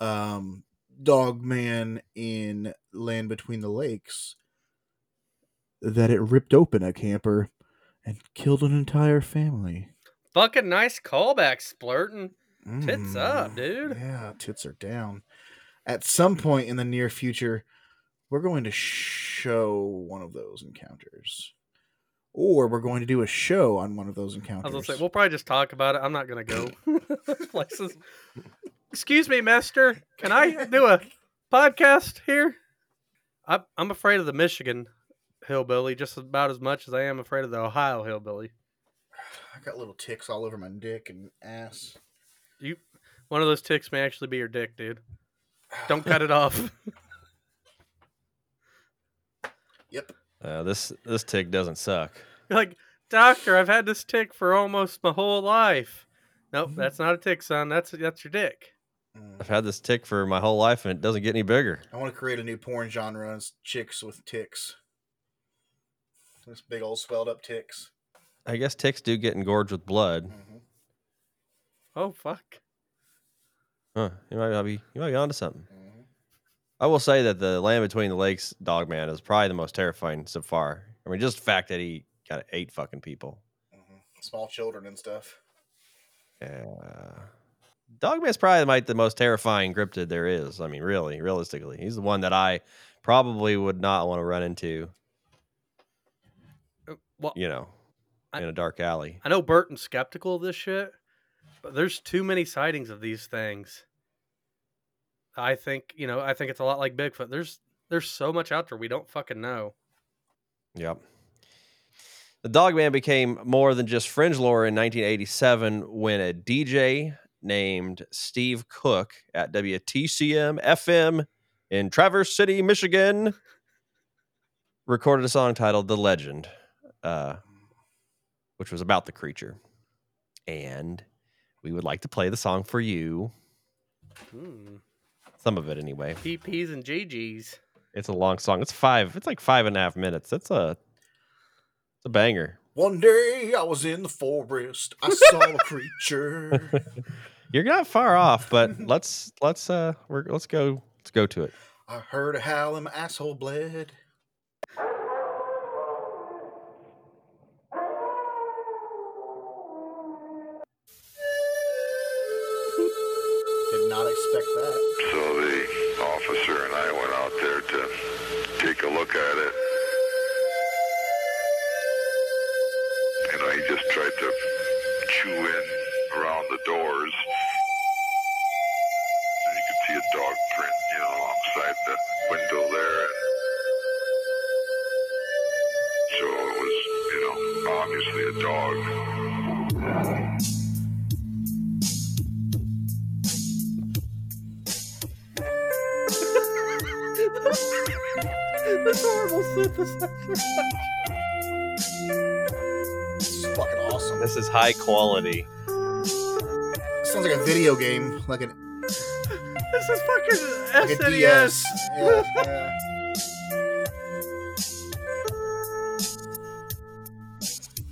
um, dog man in Land Between the Lakes that it ripped open a camper and killed an entire family. Fucking nice callback, Splurton. Tits up, Mm, dude. Yeah, tits are down. At some point in the near future, we're going to show one of those encounters. Or we're going to do a show on one of those encounters. I was gonna say we'll probably just talk about it. I'm not gonna go places. Excuse me, Mister. Can I do a podcast here? I, I'm afraid of the Michigan hillbilly just about as much as I am afraid of the Ohio hillbilly. I got little ticks all over my dick and ass. You, one of those ticks may actually be your dick, dude. Don't cut it off. Yep. Uh, this this tick doesn't suck. You're like, doctor, I've had this tick for almost my whole life. Nope, that's not a tick, son. That's that's your dick. Mm. I've had this tick for my whole life and it doesn't get any bigger. I want to create a new porn genre. It's chicks with ticks. This big old swelled up ticks. I guess ticks do get engorged with blood. hmm Oh fuck. Huh? You might be you might be onto something. hmm I will say that the Land Between the Lakes dog man is probably the most terrifying so far. I mean, just the fact that he got eight fucking people. hmm Small children and stuff. Yeah. Dogman's probably like the most terrifying cryptid there is. I mean, really, realistically, he's the one that I probably would not want to run into. Uh, Well, You know, I- in a dark alley. I know Burton's skeptical of this shit, but there's too many sightings of these things. I think you know. I think it's a lot like Bigfoot. There's there's so much out there we don't fucking know. Yep. The Dogman became more than just fringe lore in 1987 when a DJ named Steve Cook at WTCM FM in Traverse City, Michigan, recorded a song titled "The Legend," uh, which was about the creature. And we would like to play the song for you, Hmm. some of it anyway. PPs and GGs. It's a long song. It's five. It's like five and a half minutes. That's a, it's a banger. One day I was in the forest. I saw a creature. You're not far off, but let's let's uh we're let's go let's go to it. I heard a howl and my asshole bled. That. So the officer and I went out there to take a look at it. Know, he just tried to chew in around the doors. And you could see a dog print, you know, alongside the window there. So it was, you know, obviously a dog. This horrible synthesizer. This is fucking awesome. This is high quality. sounds like a video game, like an This is fucking like a SNES. DS. Yeah, yeah.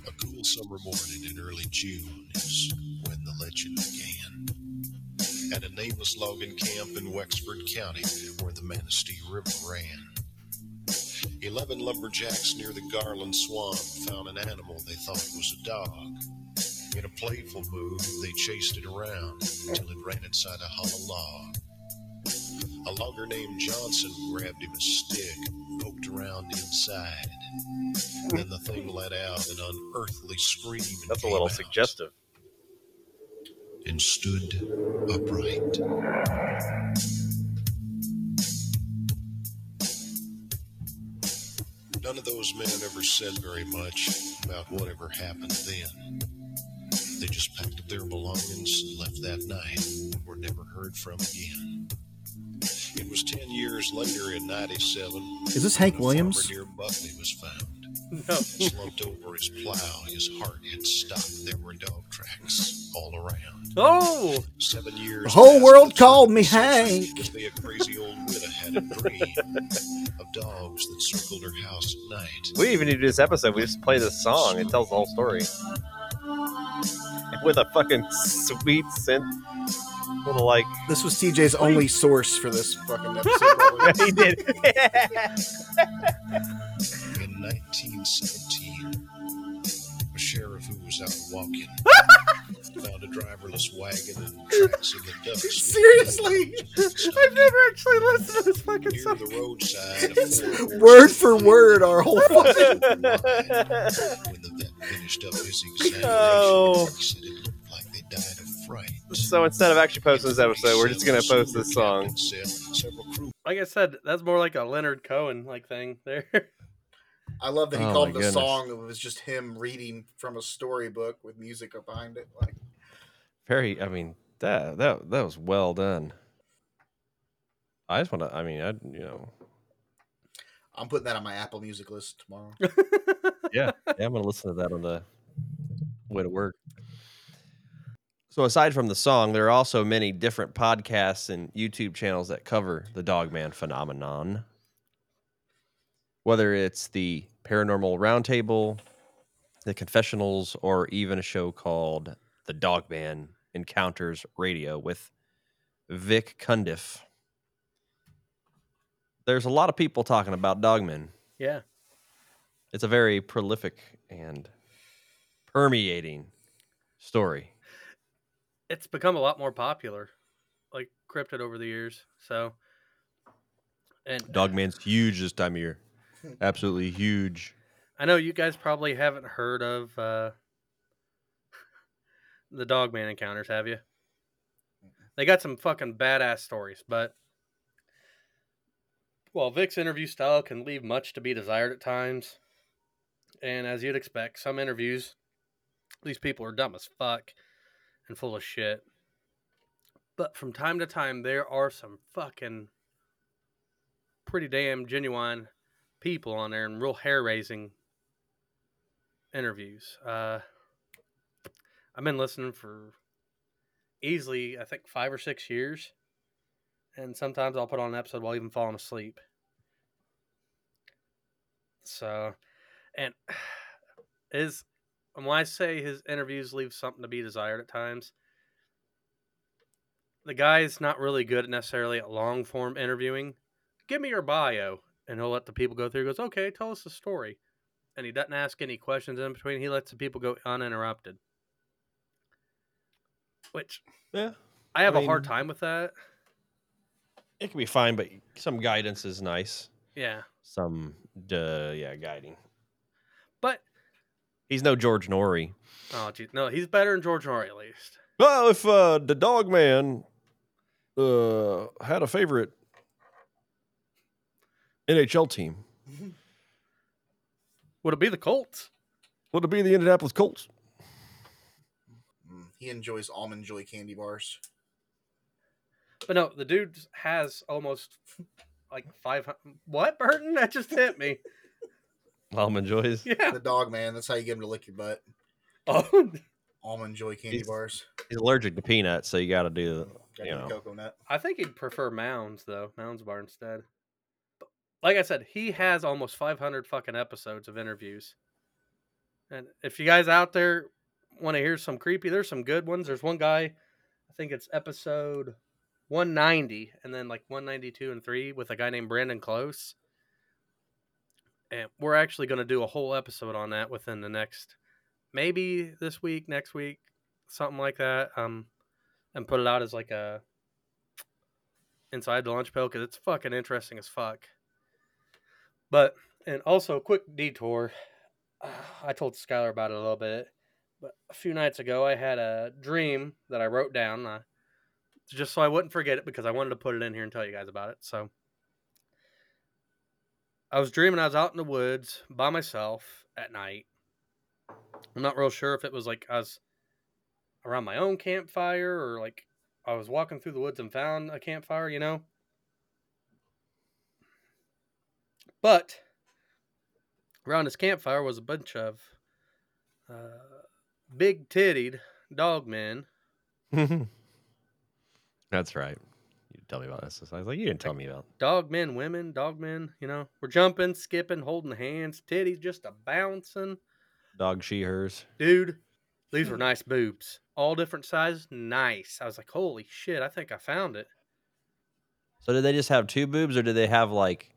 A cool summer morning in early June is when the legend began. At a neighboring Wilderness logging camp in Wexford County, where the Manistee River ran. Eleven lumberjacks near the Garland Swamp found an animal they thought was a dog. In a playful move, they chased it around until it ran inside a hollow log. A logger named Johnson grabbed him a stick and poked around inside. Then the thing let out an unearthly scream and That's a little out suggestive. and stood upright. None of those men ever said very much about whatever happened then. They just packed up their belongings and left that night and were never heard from again. It was ten years later in 97. Is this Hank Williams? near Buckley was found. No. Slumped over his plow, his heart had stopped. There were dog tracks all around. Oh, Seven years. The whole world until called me the Hank. If they a crazy old widow had a dream of dogs that circled her house at night. We even need to do this episode. We just play this song. It tells the whole story. With a fucking sweet synth. Little like. This was TJ's only source for this fucking episode. probably. he did. In 1917, a sheriff who was out walking found a driverless wagon and tracks in the dust. Seriously? I've never actually listened to this fucking Near song. the roadside, It's word for word our whole fucking. When the vet finished up his examination, Oh. he said it looked like they died of fright. so instead of actually posting this episode, we're just gonna post this song. Said several crew Like I said, that's more like a Leonard Cohen like thing there. I love that he Oh called my it a goodness. song It was just him reading from a storybook with music behind it. Like, Very. I mean, that that that was well done. I just want to. I mean, I you know. I'm putting that on my Apple Music list tomorrow. Yeah, yeah, I'm gonna listen to that on the way to work. So aside from the song, there are also many different podcasts and YouTube channels that cover the Dogman phenomenon. Whether it's the Paranormal Roundtable, the Confessionals, or even a show called The Dogman Encounters Radio with Vic Cundiff. There's a lot of people talking about Dogman yeah. it's a very prolific and permeating story. It's become a lot more popular, like cryptid over the years. So, and Dogman's huge this time of year. Absolutely huge. I know you guys probably haven't heard of uh, the Dogman encounters, have you? They got some fucking badass stories, but well, Vic's interview style can leave much to be desired at times. And as you'd expect, some interviews, these people are dumb as fuck and full of shit. But from time to time, there are some fucking pretty damn genuine people on there and real hair raising interviews. Uh, I've been listening for easily, I think, five or six years. And sometimes I'll put on an episode while even falling asleep. So, and is and when I say his interviews leave something to be desired at times, the guy's not really good necessarily at long form interviewing. Give me your bio, and he'll let the people go through. He goes, okay, tell us the story, and he doesn't ask any questions in between. He lets the people go uninterrupted, which Yeah. I have a hard time with that. It can be fine, but some guidance is nice. Yeah, Some uh, yeah, guiding. but He's no George Noory. oh, geez, no, he's better than George Noory at least. Well, if uh, the dog man uh, had a favorite NHL team, Would it be the Colts? would it be the Indianapolis Colts? Mm, He enjoys almond joy candy bars. But no, the dude has almost like five hundred. What, Burton? That just hit me. Almond Joys. Yeah. The dog man. That's how you get him to lick your butt. Oh, Almond joy candy He's- bars. He's allergic to peanuts, so you got to do. Got You you know. cocoa nut. I think he'd prefer Mounds though. Mounds bar instead. Like I said, he has almost 500 fucking episodes of interviews. And if you guys out there want to hear some creepy, there's some good ones. There's one guy, I think it's episode 190 and then like 192 and 3 with a guy named Brandon Close. And we're actually going to do a whole episode on that within the next maybe this week, next week, something like that. Um and put it out as like a inside the lunch pail cuz it's fucking interesting as fuck. But and also a quick detour. I told Skylar about it a little bit, but a few nights ago I had a dream that I wrote down. Uh, just so I wouldn't forget it because I wanted to put it in here and tell you guys about it. So I was dreaming I was out in the woods by myself at night. I'm not real sure if it was like I was around my own campfire or like I was walking through the woods and found a campfire, you know. But around this campfire was a bunch of uh, big tittied dog men. That's right. You tell me about this. I was like, you didn't tell me about. Dog men, women, dog men, you know, we're jumping, skipping, holding hands, titties just a bouncing. Dog she hers. Dude, these were nice boobs. All different sizes. Nice. I was like, holy shit, I think I found it. So did they just have two boobs, or did they have like,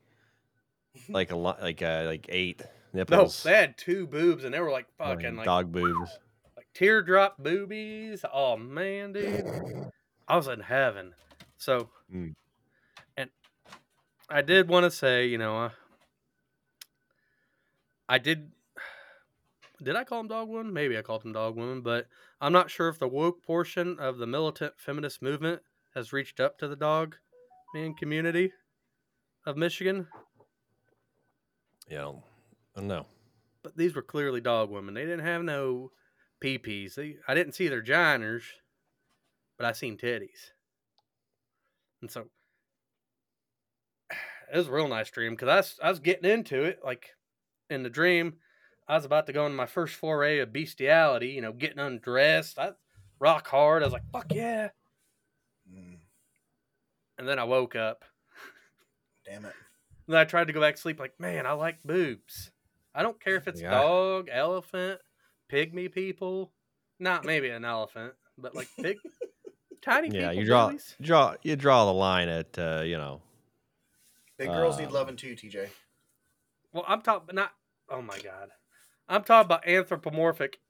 like a lot, like uh, like eight nipples. No, they had two boobs and they were like Like fucking like, dog boobs. like teardrop boobies. Oh man, dude. I was in heaven. So, Mm. and I did want to say, you know, uh, I did. Did I call him dog woman? Maybe I called him dog woman, but I'm not sure if the woke portion of the militant feminist movement has reached up to the dog man community of Michigan. Yeah, I don't know. But these were clearly dog women. They didn't have no peepees. They, I didn't see their giners, but I seen titties. And so it was a real nice dream because I was, I was getting into it. Like in the dream, I was about to go on my first foray of bestiality, you know, getting undressed. I rock hard. I was like, fuck yeah. Mm, And then I woke up. damn it. Then I tried to go back to sleep, like, man, I like boobs. I don't care if it's Yeah. dog, elephant, pygmy people. Not maybe an elephant, but like big, tiny Yeah, people. you draw boobies. draw you draw the line at uh, you know. Big girls need Um, loving too, TJ. Well, I'm talking not. Oh my god, I'm talking about anthropomorphic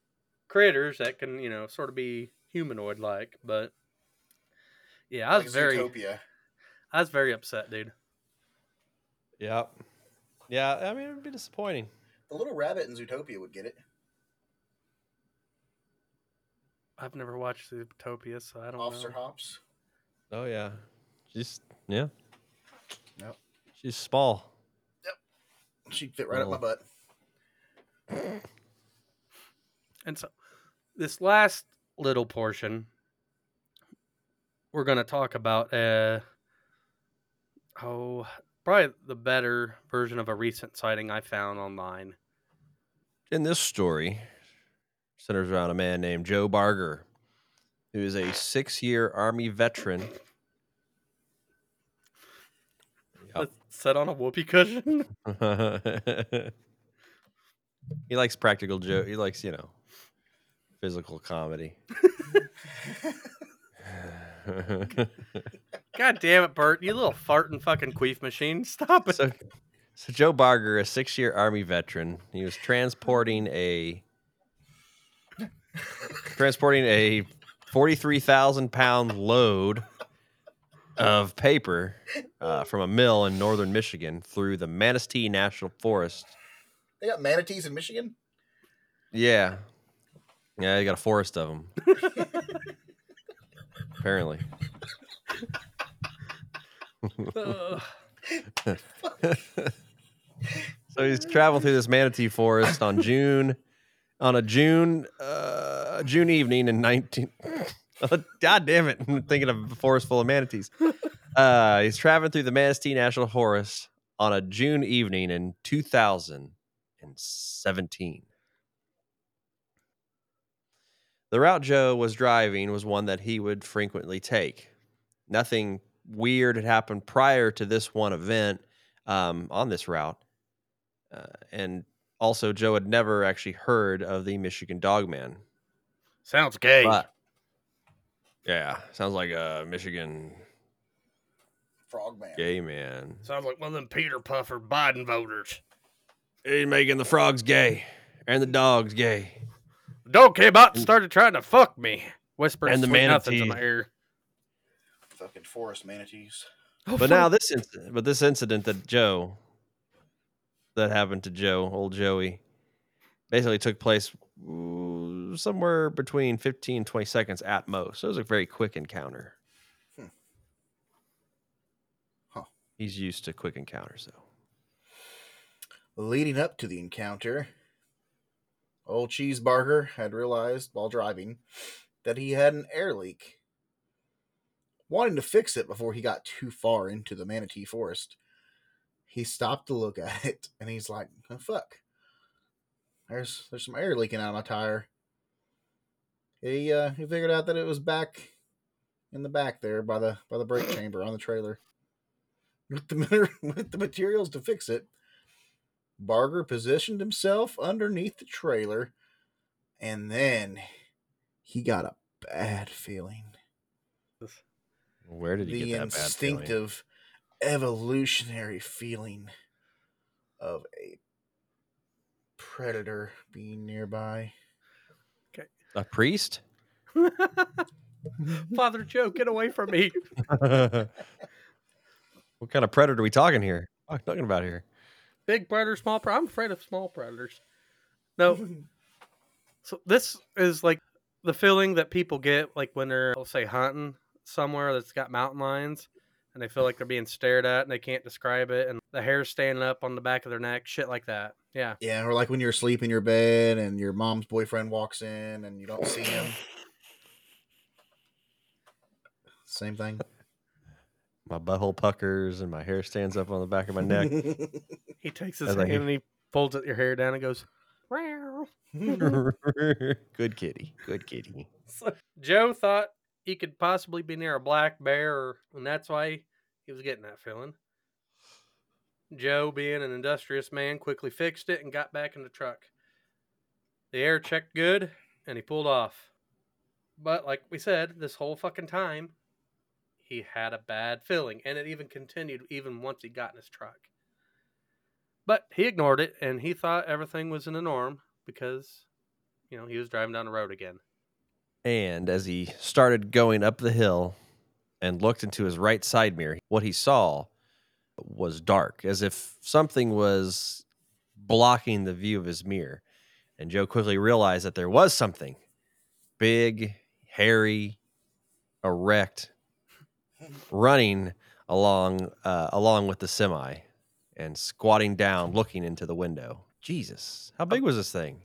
critters that can, you know, sort of be humanoid like. But yeah, I was Like very, Zootopia. I was very upset, dude. Yep. Yeah, I mean it'd be disappointing. The little rabbit in Zootopia would get it. I've never watched Zootopia, so I don't Officer know. Hops. Oh yeah, she's yeah. Yep. She's small. Yep. She'd fit right up my Oh. butt. And so, this last little portion, we're going to talk about, uh, oh, probably the better version of a recent sighting I found online. In this story, centers around a man named Joe Barger, who is a six-year Army veteran. Yep. Set on a whoopee cushion. he likes practical joke. He likes, you know, physical comedy. God damn it, Bert! You little farting fucking queef machine! Stop it! so, so Joe Barger, a six-year Army veteran, he was transporting a transporting a forty-three thousand pound load of paper uh, from a mill in northern Michigan through the Manistee National Forest. They got manatees in Michigan. Yeah, yeah, you got a forest of them. Apparently. So he's traveled through this manatee forest on June, on a June, uh, June evening in nineteen. God damn it! I'm thinking of a forest full of manatees. Uh, he's traveling through the Manatee National Forest on a June evening in 2017. The route Joe was driving was one that he would frequently take. Nothing weird had happened prior to this one event um, on this route. Uh, and also, Joe had never actually heard of the Michigan Dogman. Sounds gay. But yeah, sounds like a Michigan Frogman. Gay man. Sounds like one of them Peter Puffer Biden voters. He's making the frogs gay and the dogs gay. Dog came out and started trying to fuck me. Whispering And the sweet nothings in my ear. Fucking forest manatees. Oh, But now this incident, but this incident that Joe, that happened to Joe, old Joey, basically took place ooh, somewhere between 15 and 20 seconds at most. So it was a very quick encounter. Hmm. Huh. He's used to quick encounters, though. Leading up to the encounter, old Cheeseburger had realized while driving that he had an air leak. Wanting to fix it before he got too far into the manatee forest, he stopped to look at it and he's like, oh, fuck. There's there's some air leaking out of my tire. He uh he figured out that it was back in the back there by the by the brake chamber on the trailer. With the with the materials to fix it, Barger positioned himself underneath the trailer, and then he got a bad feeling. Where did he The get that bad feeling? instinctive, evolutionary feeling of a predator being nearby. Okay, A priest? Father Joe, get away from me. what kind of predator are we talking here? What are we talking about here? Big predator, small predator. I'm afraid of small predators. No. so this is like the feeling that people get like when they're, let's say, hunting somewhere that's got mountain lions and they feel like they're being stared at and they can't describe it and the hair's standing up on the back of their neck, shit like that. Yeah. Yeah, or like when you're asleep in your bed and your mom's boyfriend walks in and you don't see him. Same thing. My butthole puckers and my hair stands up on the back of my neck. He takes his hand hear- and he folds your hair down and goes, "Meow." Good kitty. Good kitty. So Joe thought he could possibly be near a black bear, or, and that's why he was getting that feeling. Joe, being an industrious man, quickly fixed it and got back in the truck. The air checked good, and he pulled off. But like we said, this whole fucking time, he had a bad feeling, and it even continued even once he got in his truck. But he ignored it, and he thought everything was in the norm because, you know, he was driving down the road again. And as he started going up the hill and looked into his right side mirror, what he saw was dark, as if something was blocking the view of his mirror. And Joe quickly realized that there was something big, hairy, erect, running along uh, along with the semi and squatting down, looking into the window. Jesus, how big was this thing?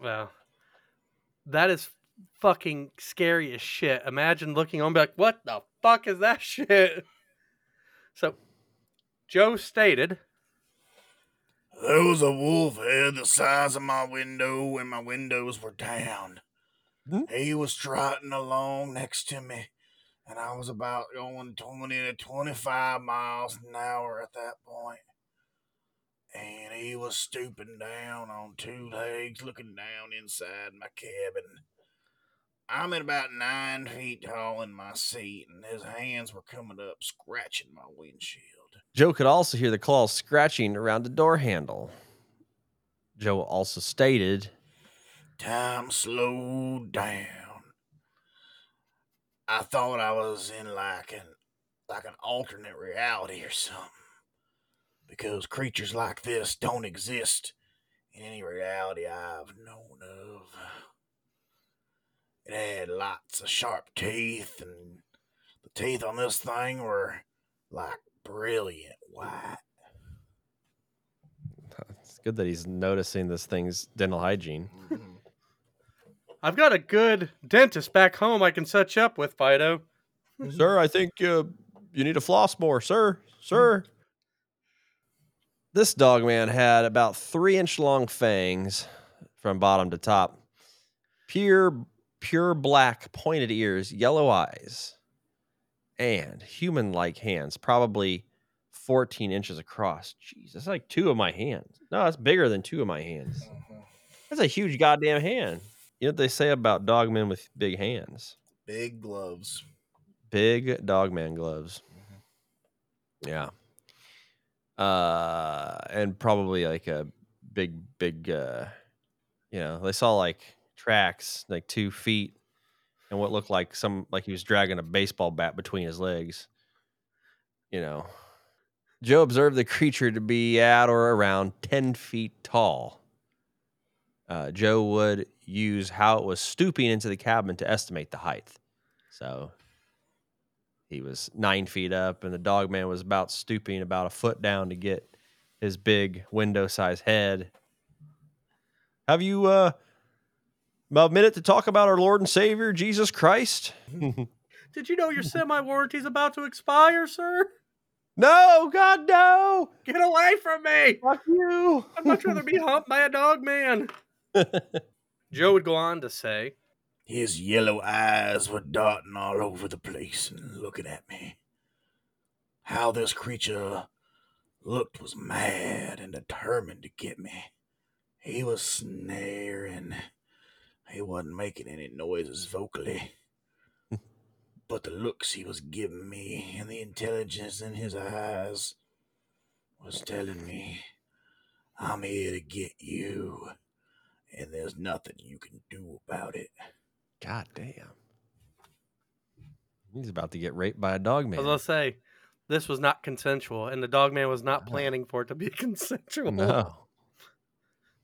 Well, that is fucking scary as shit. Imagine looking on and be like, what the fuck is that shit? So, Joe stated, There was a wolf head the size of my window when my windows were down. Hmm? He was trotting along next to me, and I was about going 20 to 25 miles an hour at that point. And he was stooping down on two legs, looking down inside my cabin. I'm at about nine feet tall in my seat, and his hands were coming up, scratching my windshield. Joe could also hear the claws scratching around the door handle. Joe also stated, Time slowed down. I thought I was in like an like an alternate reality or something. Because creatures like this don't exist in any reality I've known of. It had lots of sharp teeth, and the teeth on this thing were like brilliant white. it's good that he's noticing this thing's dental hygiene. Mm-hmm. I've got a good dentist back home I can set you up with, Fido. Sir, I think uh, you need to floss more, sir. Sir. This dog man had about three inch long fangs from bottom to top. Pure, pure black pointed ears, yellow eyes, and human like hands, probably 14 inches across. Jeez, that's like two of my hands. No, that's bigger than two of my hands. That's a huge goddamn hand. You know what they say about dog men with big hands? Big gloves. Big dog man gloves. Yeah. Uh, and probably like a big, big, uh, you know, they saw like tracks like two feet and what looked like some, like he was dragging a baseball bat between his legs. You know, Joe observed the creature to be at or around 10 feet tall. Uh, Joe would use how it was stooping into the cabin to estimate the height. So he was nine feet up, and the dog man was about stooping about a foot down to get his big window size head. Have you uh, about a minute to talk about our Lord and Savior, Jesus Christ? Did you know your semi warranty's about to expire, sir? no, God, no! Get away from me! Fuck you! I'd much rather be humped by a dog man. Joe would go on to say, His yellow eyes were darting all over the place and looking at me. How this creature looked was mad and determined to get me. He was snaring. He wasn't making any noises vocally. but the looks he was giving me and the intelligence in his eyes was telling me, I'm here to get you, and there's nothing you can do about it. God damn. He's about to get raped by a dog man. As I say, this was not consensual, and the dog man was not planning for it to be consensual. No.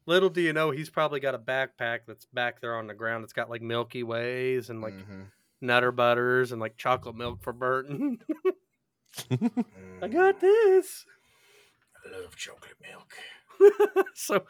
Little do you know, he's probably got a backpack that's back there on the ground. It's got like Milky Ways and like Mhm. Nutter Butters and like chocolate milk for Burton. I Mm, got this. I love chocolate milk. so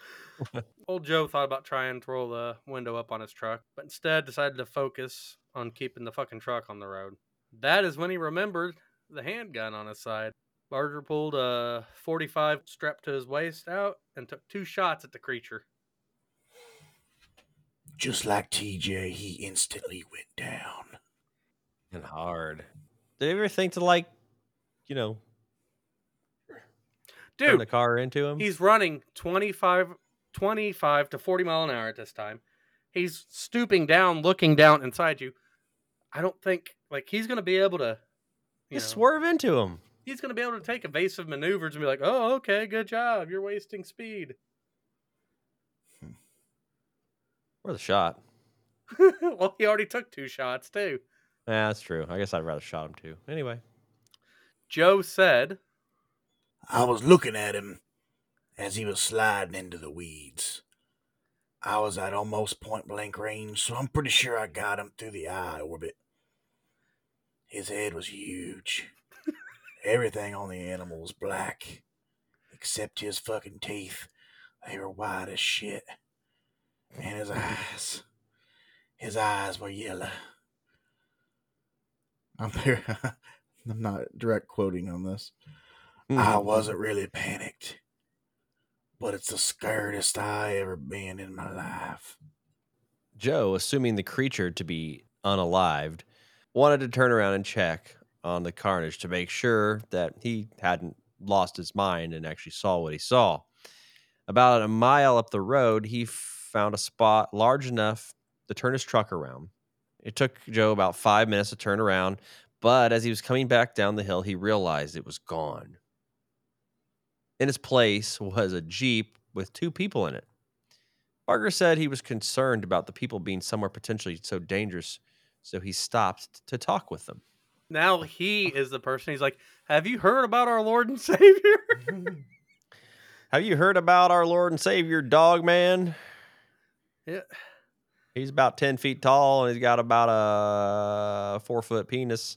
old Joe thought about trying to roll the window up on his truck, but instead decided to focus on keeping the fucking truck on the road. That is when he remembered the handgun on his side. Barger pulled a 45 strapped to his waist out and took two shots at the creature. Just like TJ, he instantly went down. and hard. Did you ever think to like, you know, turn Dude, the car into him? he's running 25, 25 to 40 mile an hour at this time. He's stooping down, looking down inside you. I don't think, like, he's going to be able to. You Just know, swerve into him. he's going to be able to take evasive maneuvers and be like, "Oh, okay, good job. You're wasting speed." Hmm. Or the shot. well, he already took two shots too. Yeah, that's true. I guess I'd rather shot him too. Anyway. Joe said, I was looking at him as he was sliding into the weeds. I was at almost point blank range, so I'm pretty sure I got him through the eye orbit. His head was huge. Everything on the animal was black, except his fucking teeth. They were white as shit. And his eyes. His eyes were yellow. I'm, I'm not direct quoting on this. I mm-hmm. wasn't really panicked, but it's the scaredest I ever been in my life. Joe, assuming the creature to be unalived, wanted to turn around and check on the carnage to make sure that he hadn't lost his mind and actually saw what he saw. About a mile up the road, he found a spot large enough to turn his truck around. It took Joe about five minutes to turn around, but as he was coming back down the hill, he realized it was gone. In its place was a Jeep with two people in it. Barger said he was concerned about the people being somewhere potentially so dangerous, so he stopped to talk with them. now he is the person. He's like, Have you heard about our Lord and Savior? Have you heard about our Lord and Savior, Dog Man? yeah. He's about 10 feet tall and he's got about a four foot penis.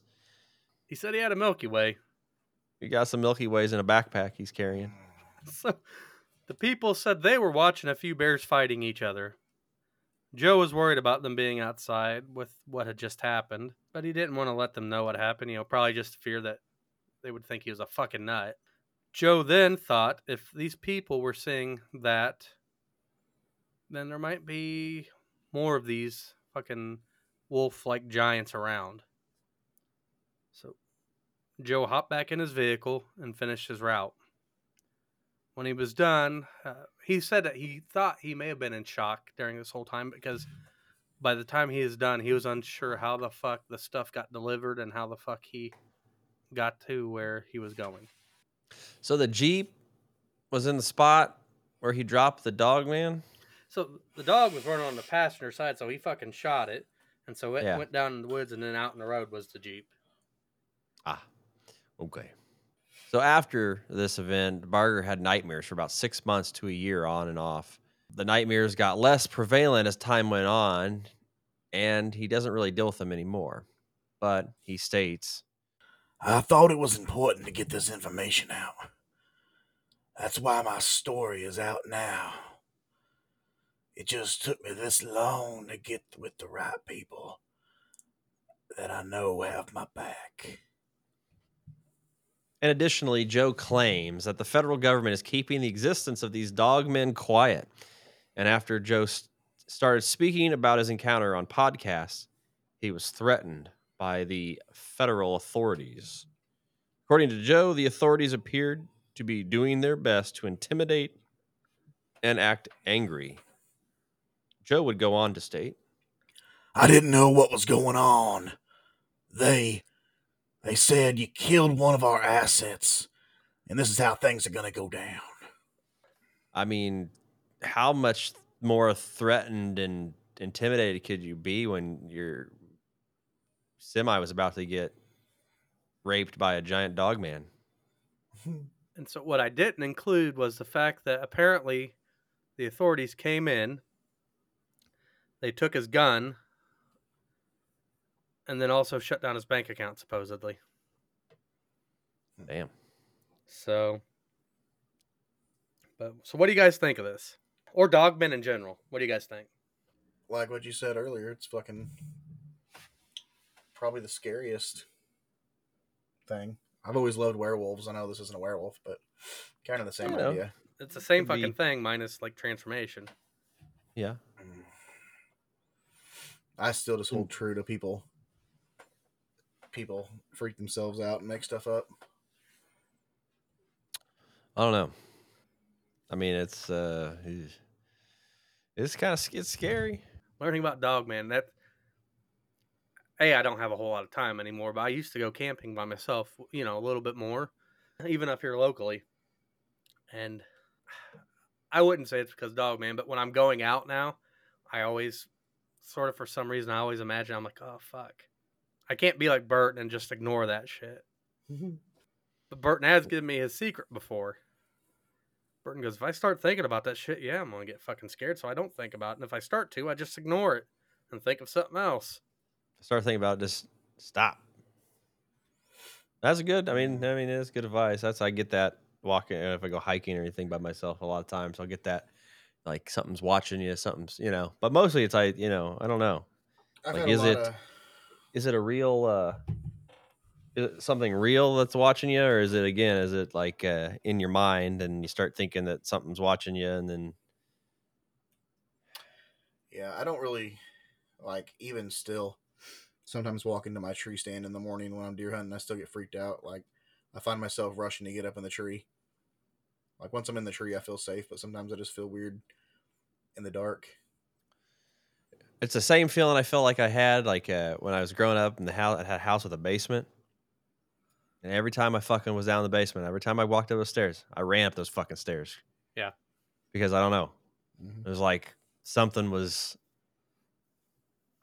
He said he had a Milky Way. He got some Milky Ways in a backpack he's carrying. So the people said they were watching a few bears fighting each other. Joe was worried about them being outside with what had just happened, but he didn't want to let them know what happened, you know, probably just fear that they would think he was a fucking nut. Joe then thought if these people were seeing that, then there might be more of these fucking wolf like giants around. So Joe hopped back in his vehicle and finished his route. When he was done, uh, he said that he thought he may have been in shock during this whole time because by the time he was done, he was unsure how the fuck the stuff got delivered and how the fuck he got to where he was going. So the Jeep was in the spot where he dropped the dog man? So the dog was running on the passenger side, so he fucking shot it, and so it Yeah. went down in the woods, and then out in the road was the jeep. Ah, okay. So after this event, Barger had nightmares for about six months to a year on and off. The nightmares got less prevalent as time went on, and he doesn't really deal with them anymore. But he states, I thought it was important to get this information out. That's why my story is out now. It just took me this long to get with the right people that I know have my back. And additionally, Joe claims that the federal government is keeping the existence of these dogmen quiet. And after Joe s- started speaking about his encounter on podcasts, he was threatened by the federal authorities. According to Joe, the authorities appeared to be doing their best to intimidate and act angry. Joe would go on to state, I didn't know what was going on. They they said you killed one of our assets, and this is how things are gonna go down. I mean, how much more threatened and intimidated could you be when your semi was about to get raped by a giant dog man? And so what I didn't include was the fact that apparently the authorities came in, they took his gun, and then also shut down his bank account supposedly. Damn. So, but so what do you guys think of this, or dogmen in general? What do you guys think? Like what you said earlier, it's fucking probably the scariest thing. I've always loved werewolves. I know this isn't a werewolf, but kind of the same You know. idea. It's the same Could be- fucking thing minus like transformation. Yeah. I still just hold mm. true to people. People freak themselves out and make stuff up. I don't know. I mean, it's uh, it's kind of it's scary. Learning about dog man. that. Hey, I don't have a whole lot of time anymore, but I used to go camping by myself, you know, a little bit more, even up here locally. And I wouldn't say it's because dog man, but when I'm going out now, I always sort of for some reason I always imagine I'm like, oh fuck. I can't be like Bert and just ignore that shit. But Burton has given me his secret before. Burton goes, if I start thinking about that shit, yeah, I'm gonna get fucking scared. So I don't think about it. And if I start to, I just ignore it and think of something else. Start thinking about it, just stop. That's good. I mean, I mean, it's good advice. That's I get that walking. uh, If I go hiking or anything by myself, a lot of times I'll get that. Like something's watching you, something's you know. But mostly it's like you know, I don't know. I've Like, is it- of- is it a real uh is it something real that's watching you or is it again is it like uh in your mind and you start thinking that something's watching you and then Yeah, I don't really like even still. Sometimes walking to my tree stand in the morning when I'm deer hunting, I still get freaked out. Like I find myself rushing to get up in the tree. Like once I'm in the tree, I feel safe, but sometimes I just feel weird in the dark. It's the same feeling I felt like I had like uh when I was growing up in the house I had a house with a basement. And every time I fucking was down in the basement, every time I walked up those stairs, I ran up those fucking stairs. Yeah. Because I don't know. Mhm. It was like something was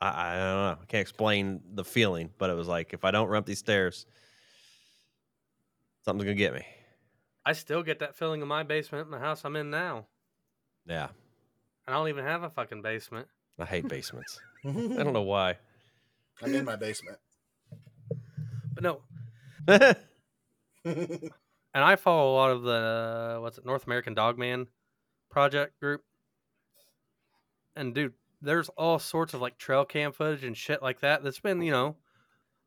I, I don't know. I can't explain the feeling, but it was like if I don't run up these stairs, something's gonna get me. I still get that feeling in my basement in the house I'm in now. Yeah. And I don't even have a fucking basement. I hate basements. I don't know why. I'm in my basement. But no, and I follow a lot of the what's it North American Dogman project group. And dude, there's all sorts of like trail cam footage and shit like that that's been you know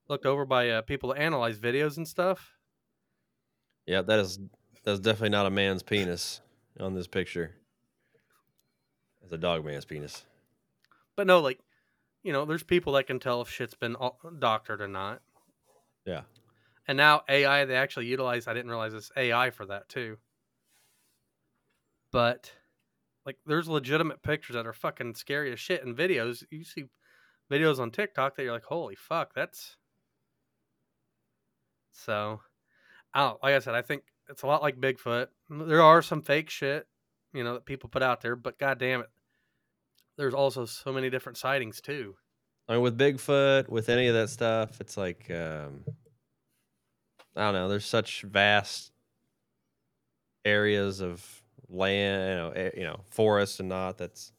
looked over by uh, people that analyze videos and stuff. Yeah, that is that's definitely not a man's penis on this picture. It's a dog man's penis. But no, like you know, there's people that can tell if shit's been doctored or not. Yeah. And now AI, they actually utilize. I didn't realize this AI for that too. But like, there's legitimate pictures that are fucking scary as shit, and videos. You see videos on TikTok that you're like, holy fuck, that's. So, I don't. Like I said, I think it's a lot like Bigfoot. There are some fake shit, you know, that people put out there, but god damn it, there's also so many different sightings too. I mean, with Bigfoot, with any of that stuff, it's like um, I don't know. There's such vast areas of land, you know, you know, forest and not that's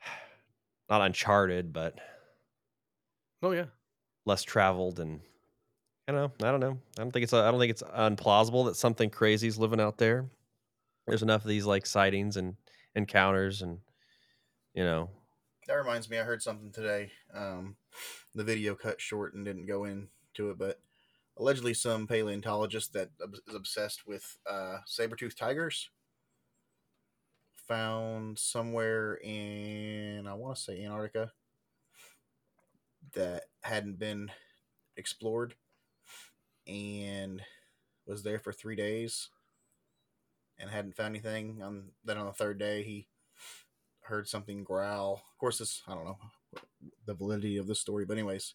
not uncharted, but Oh yeah, less traveled and I don't know. I don't know. I don't think it's I don't think it's unplausible that something crazy is living out there. There's enough of these like sightings and encounters and you know That reminds me, I heard something today. Um, the video cut short and didn't go into it, but allegedly some paleontologist that is obsessed with uh, saber-toothed tigers found somewhere in I want to say Antarctica that hadn't been explored and was there for three days and hadn't found anything. On then on the third day, he heard something growl. Of course, this I don't know the validity of this story, but anyways,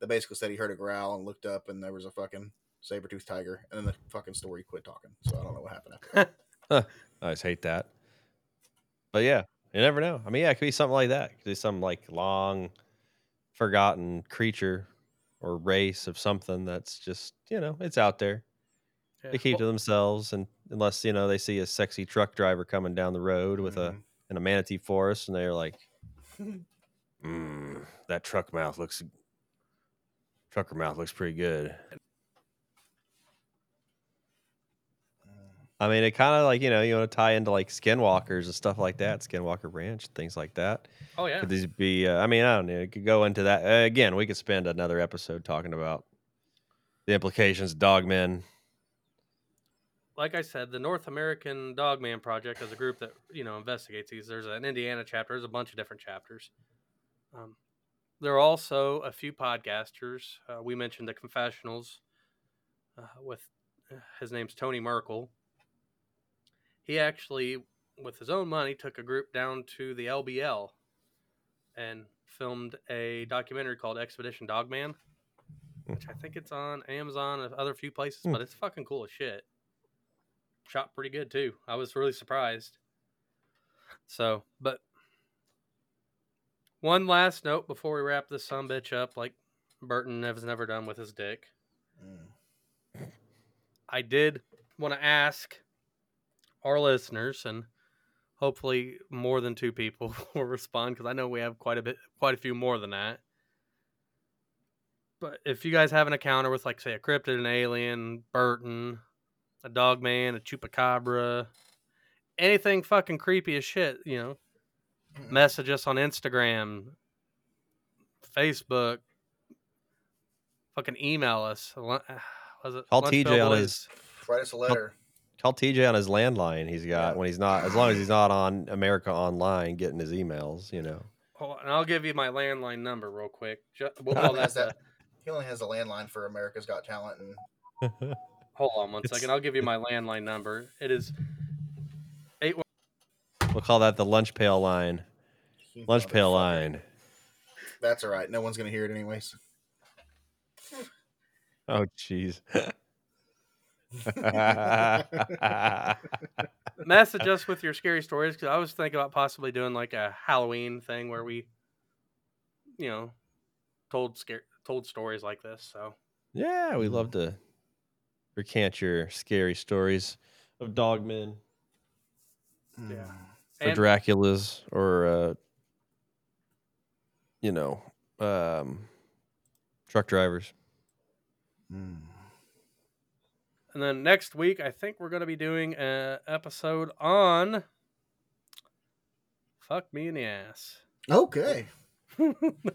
they basically said he heard a growl and looked up and there was a fucking saber toothed tiger, and then the fucking story quit talking. So I don't know what happened after that. I just hate that. But yeah, you never know. I mean, yeah, it could be something like that. It could be some like long forgotten creature or race of something that's just, you know, it's out there. yeah. They keep to themselves and unless, you know, they see a sexy truck driver coming down the road with a Mhm. In a manatee forest and they're like, mm, that truck mouth looks trucker mouth looks pretty good. I mean, it kind of like you know you want to tie into like skinwalkers and stuff like that, Skinwalker Ranch, things like that. oh yeah, Could these be? Uh, I mean, I don't know. It could go into that uh, again. We could spend another episode talking about the implications of dogmen. Like I said, the North American Dogman Project is a group that you know investigates these. There's an Indiana chapter. There's a bunch of different chapters. Um, there are also a few podcasters. Uh, we mentioned the Confessionals uh, with uh, his name's Tony Merkel. He actually, with his own money, took a group down to the LBL and filmed a documentary called Expedition Dogman, which I think it's on Amazon and other few places, Hmm. but it's fucking cool as shit shot pretty good too. I was really surprised. So, but one last note before we wrap this some bitch up, like Burton has never done with his dick. Mm. I did want to ask our listeners, and hopefully more than two people will respond because I know we have quite a bit, quite a few more than that. But if you guys have an encounter with, like, say, a cryptid, an alien, Burton, a dog man, a chupacabra, anything fucking creepy as shit, you know, message us on Instagram, Facebook, fucking email us. Uh, was it Call TJ on his- Write us a letter. Call TJ on his landline. He's got Yeah. when he's not as long as he's not on America Online getting his emails. You know. Hold on, and I'll give you my landline number real quick. Ju- We'll He call only that. has that- He only has a landline for America's Got Talent, and hold on one It's- second. I'll give you my landline number. It is eight. We'll call that the lunch pail line. you Lunch pail line. That's all right. No one's gonna hear it anyways. Oh, jeez. message us with your scary stories because I was thinking about possibly doing like a Halloween thing where we, you know, told scare told stories like this. So yeah, we love mm-hmm. to recant your scary stories of dogmen Yeah. Mm. or And- Draculas or uh, you know, um, truck drivers. Mm. and then next week I think we're gonna be doing a episode on fuck me in the ass. Okay.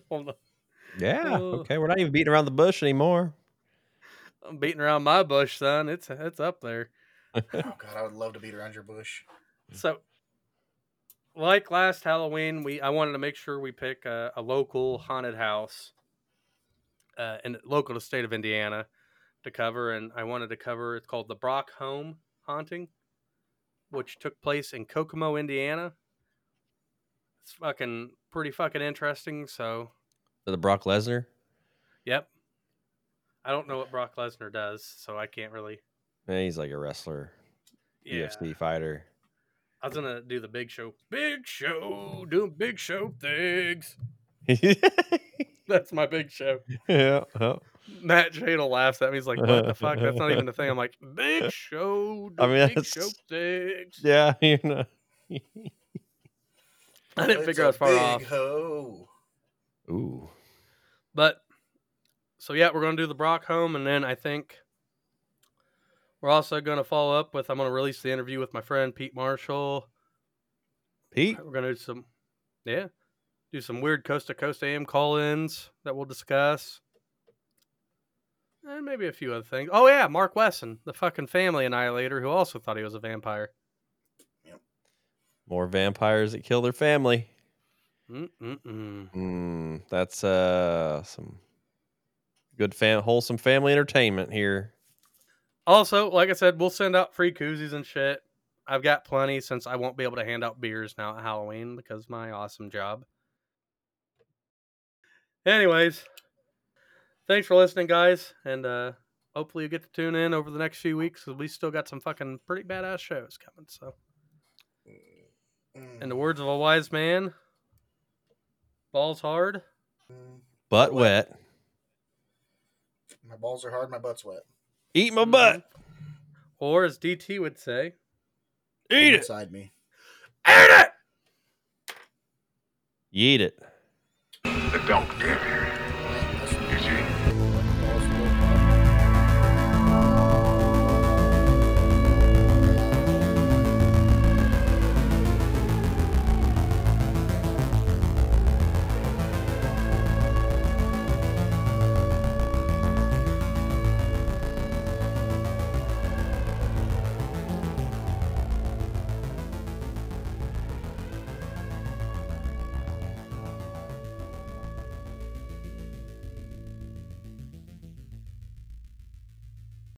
Hold on. Yeah. Oh. Okay, we're not even beating around the bush anymore. I'm beating around my bush, son. It's it's up there. Oh God, I would love to beat around your bush. So, like last Halloween, we I wanted to make sure we pick a, a local haunted house, uh, in local to state of Indiana, to cover, and I wanted to cover. It's called the Brock Home Haunting, which took place in Kokomo, Indiana. It's fucking pretty fucking interesting. So, The Brock Lesnar. yep. I don't know what Brock Lesnar does, so I can't really. Eh, He's like a wrestler, Yeah. UFC fighter. I was gonna do the big show. Big show, doing big show things. That's my big show. yeah. yeah. Matt Jadel laughs at me. He's like, "What the fuck? That's not even the thing." I'm like, "Big show, I mean, big that's- show things." Yeah, you know. I didn't It's figure a I was far big off. Ho. Ooh. But so yeah, we're gonna do the Brock home, and then I think we're also gonna follow up with I'm gonna release the interview with my friend Pete Marshall. Pete. We're gonna do some, yeah, do some weird coast to coast AM call-ins that we'll discuss, and maybe a few other things. Oh yeah, Mark Wesson, the fucking family annihilator, who also thought he was a vampire. More vampires that kill their family. Mm-mm-mm. Mm, that's uh some good fam wholesome family entertainment here. Also, like I said, we'll send out free koozies and shit. I've got plenty since I won't be able to hand out beers now at Halloween because of my awesome job. Anyways, thanks for listening, guys, and uh hopefully you get to tune in over the next few weeks because we still got some fucking pretty badass shows coming. So, in the words of a wise man, balls hard. Butt wet. My balls are hard, my butt's wet. Eat my butt. Or as DT would say, Eat it. Inside me. eat it. Eat it. The dog dare.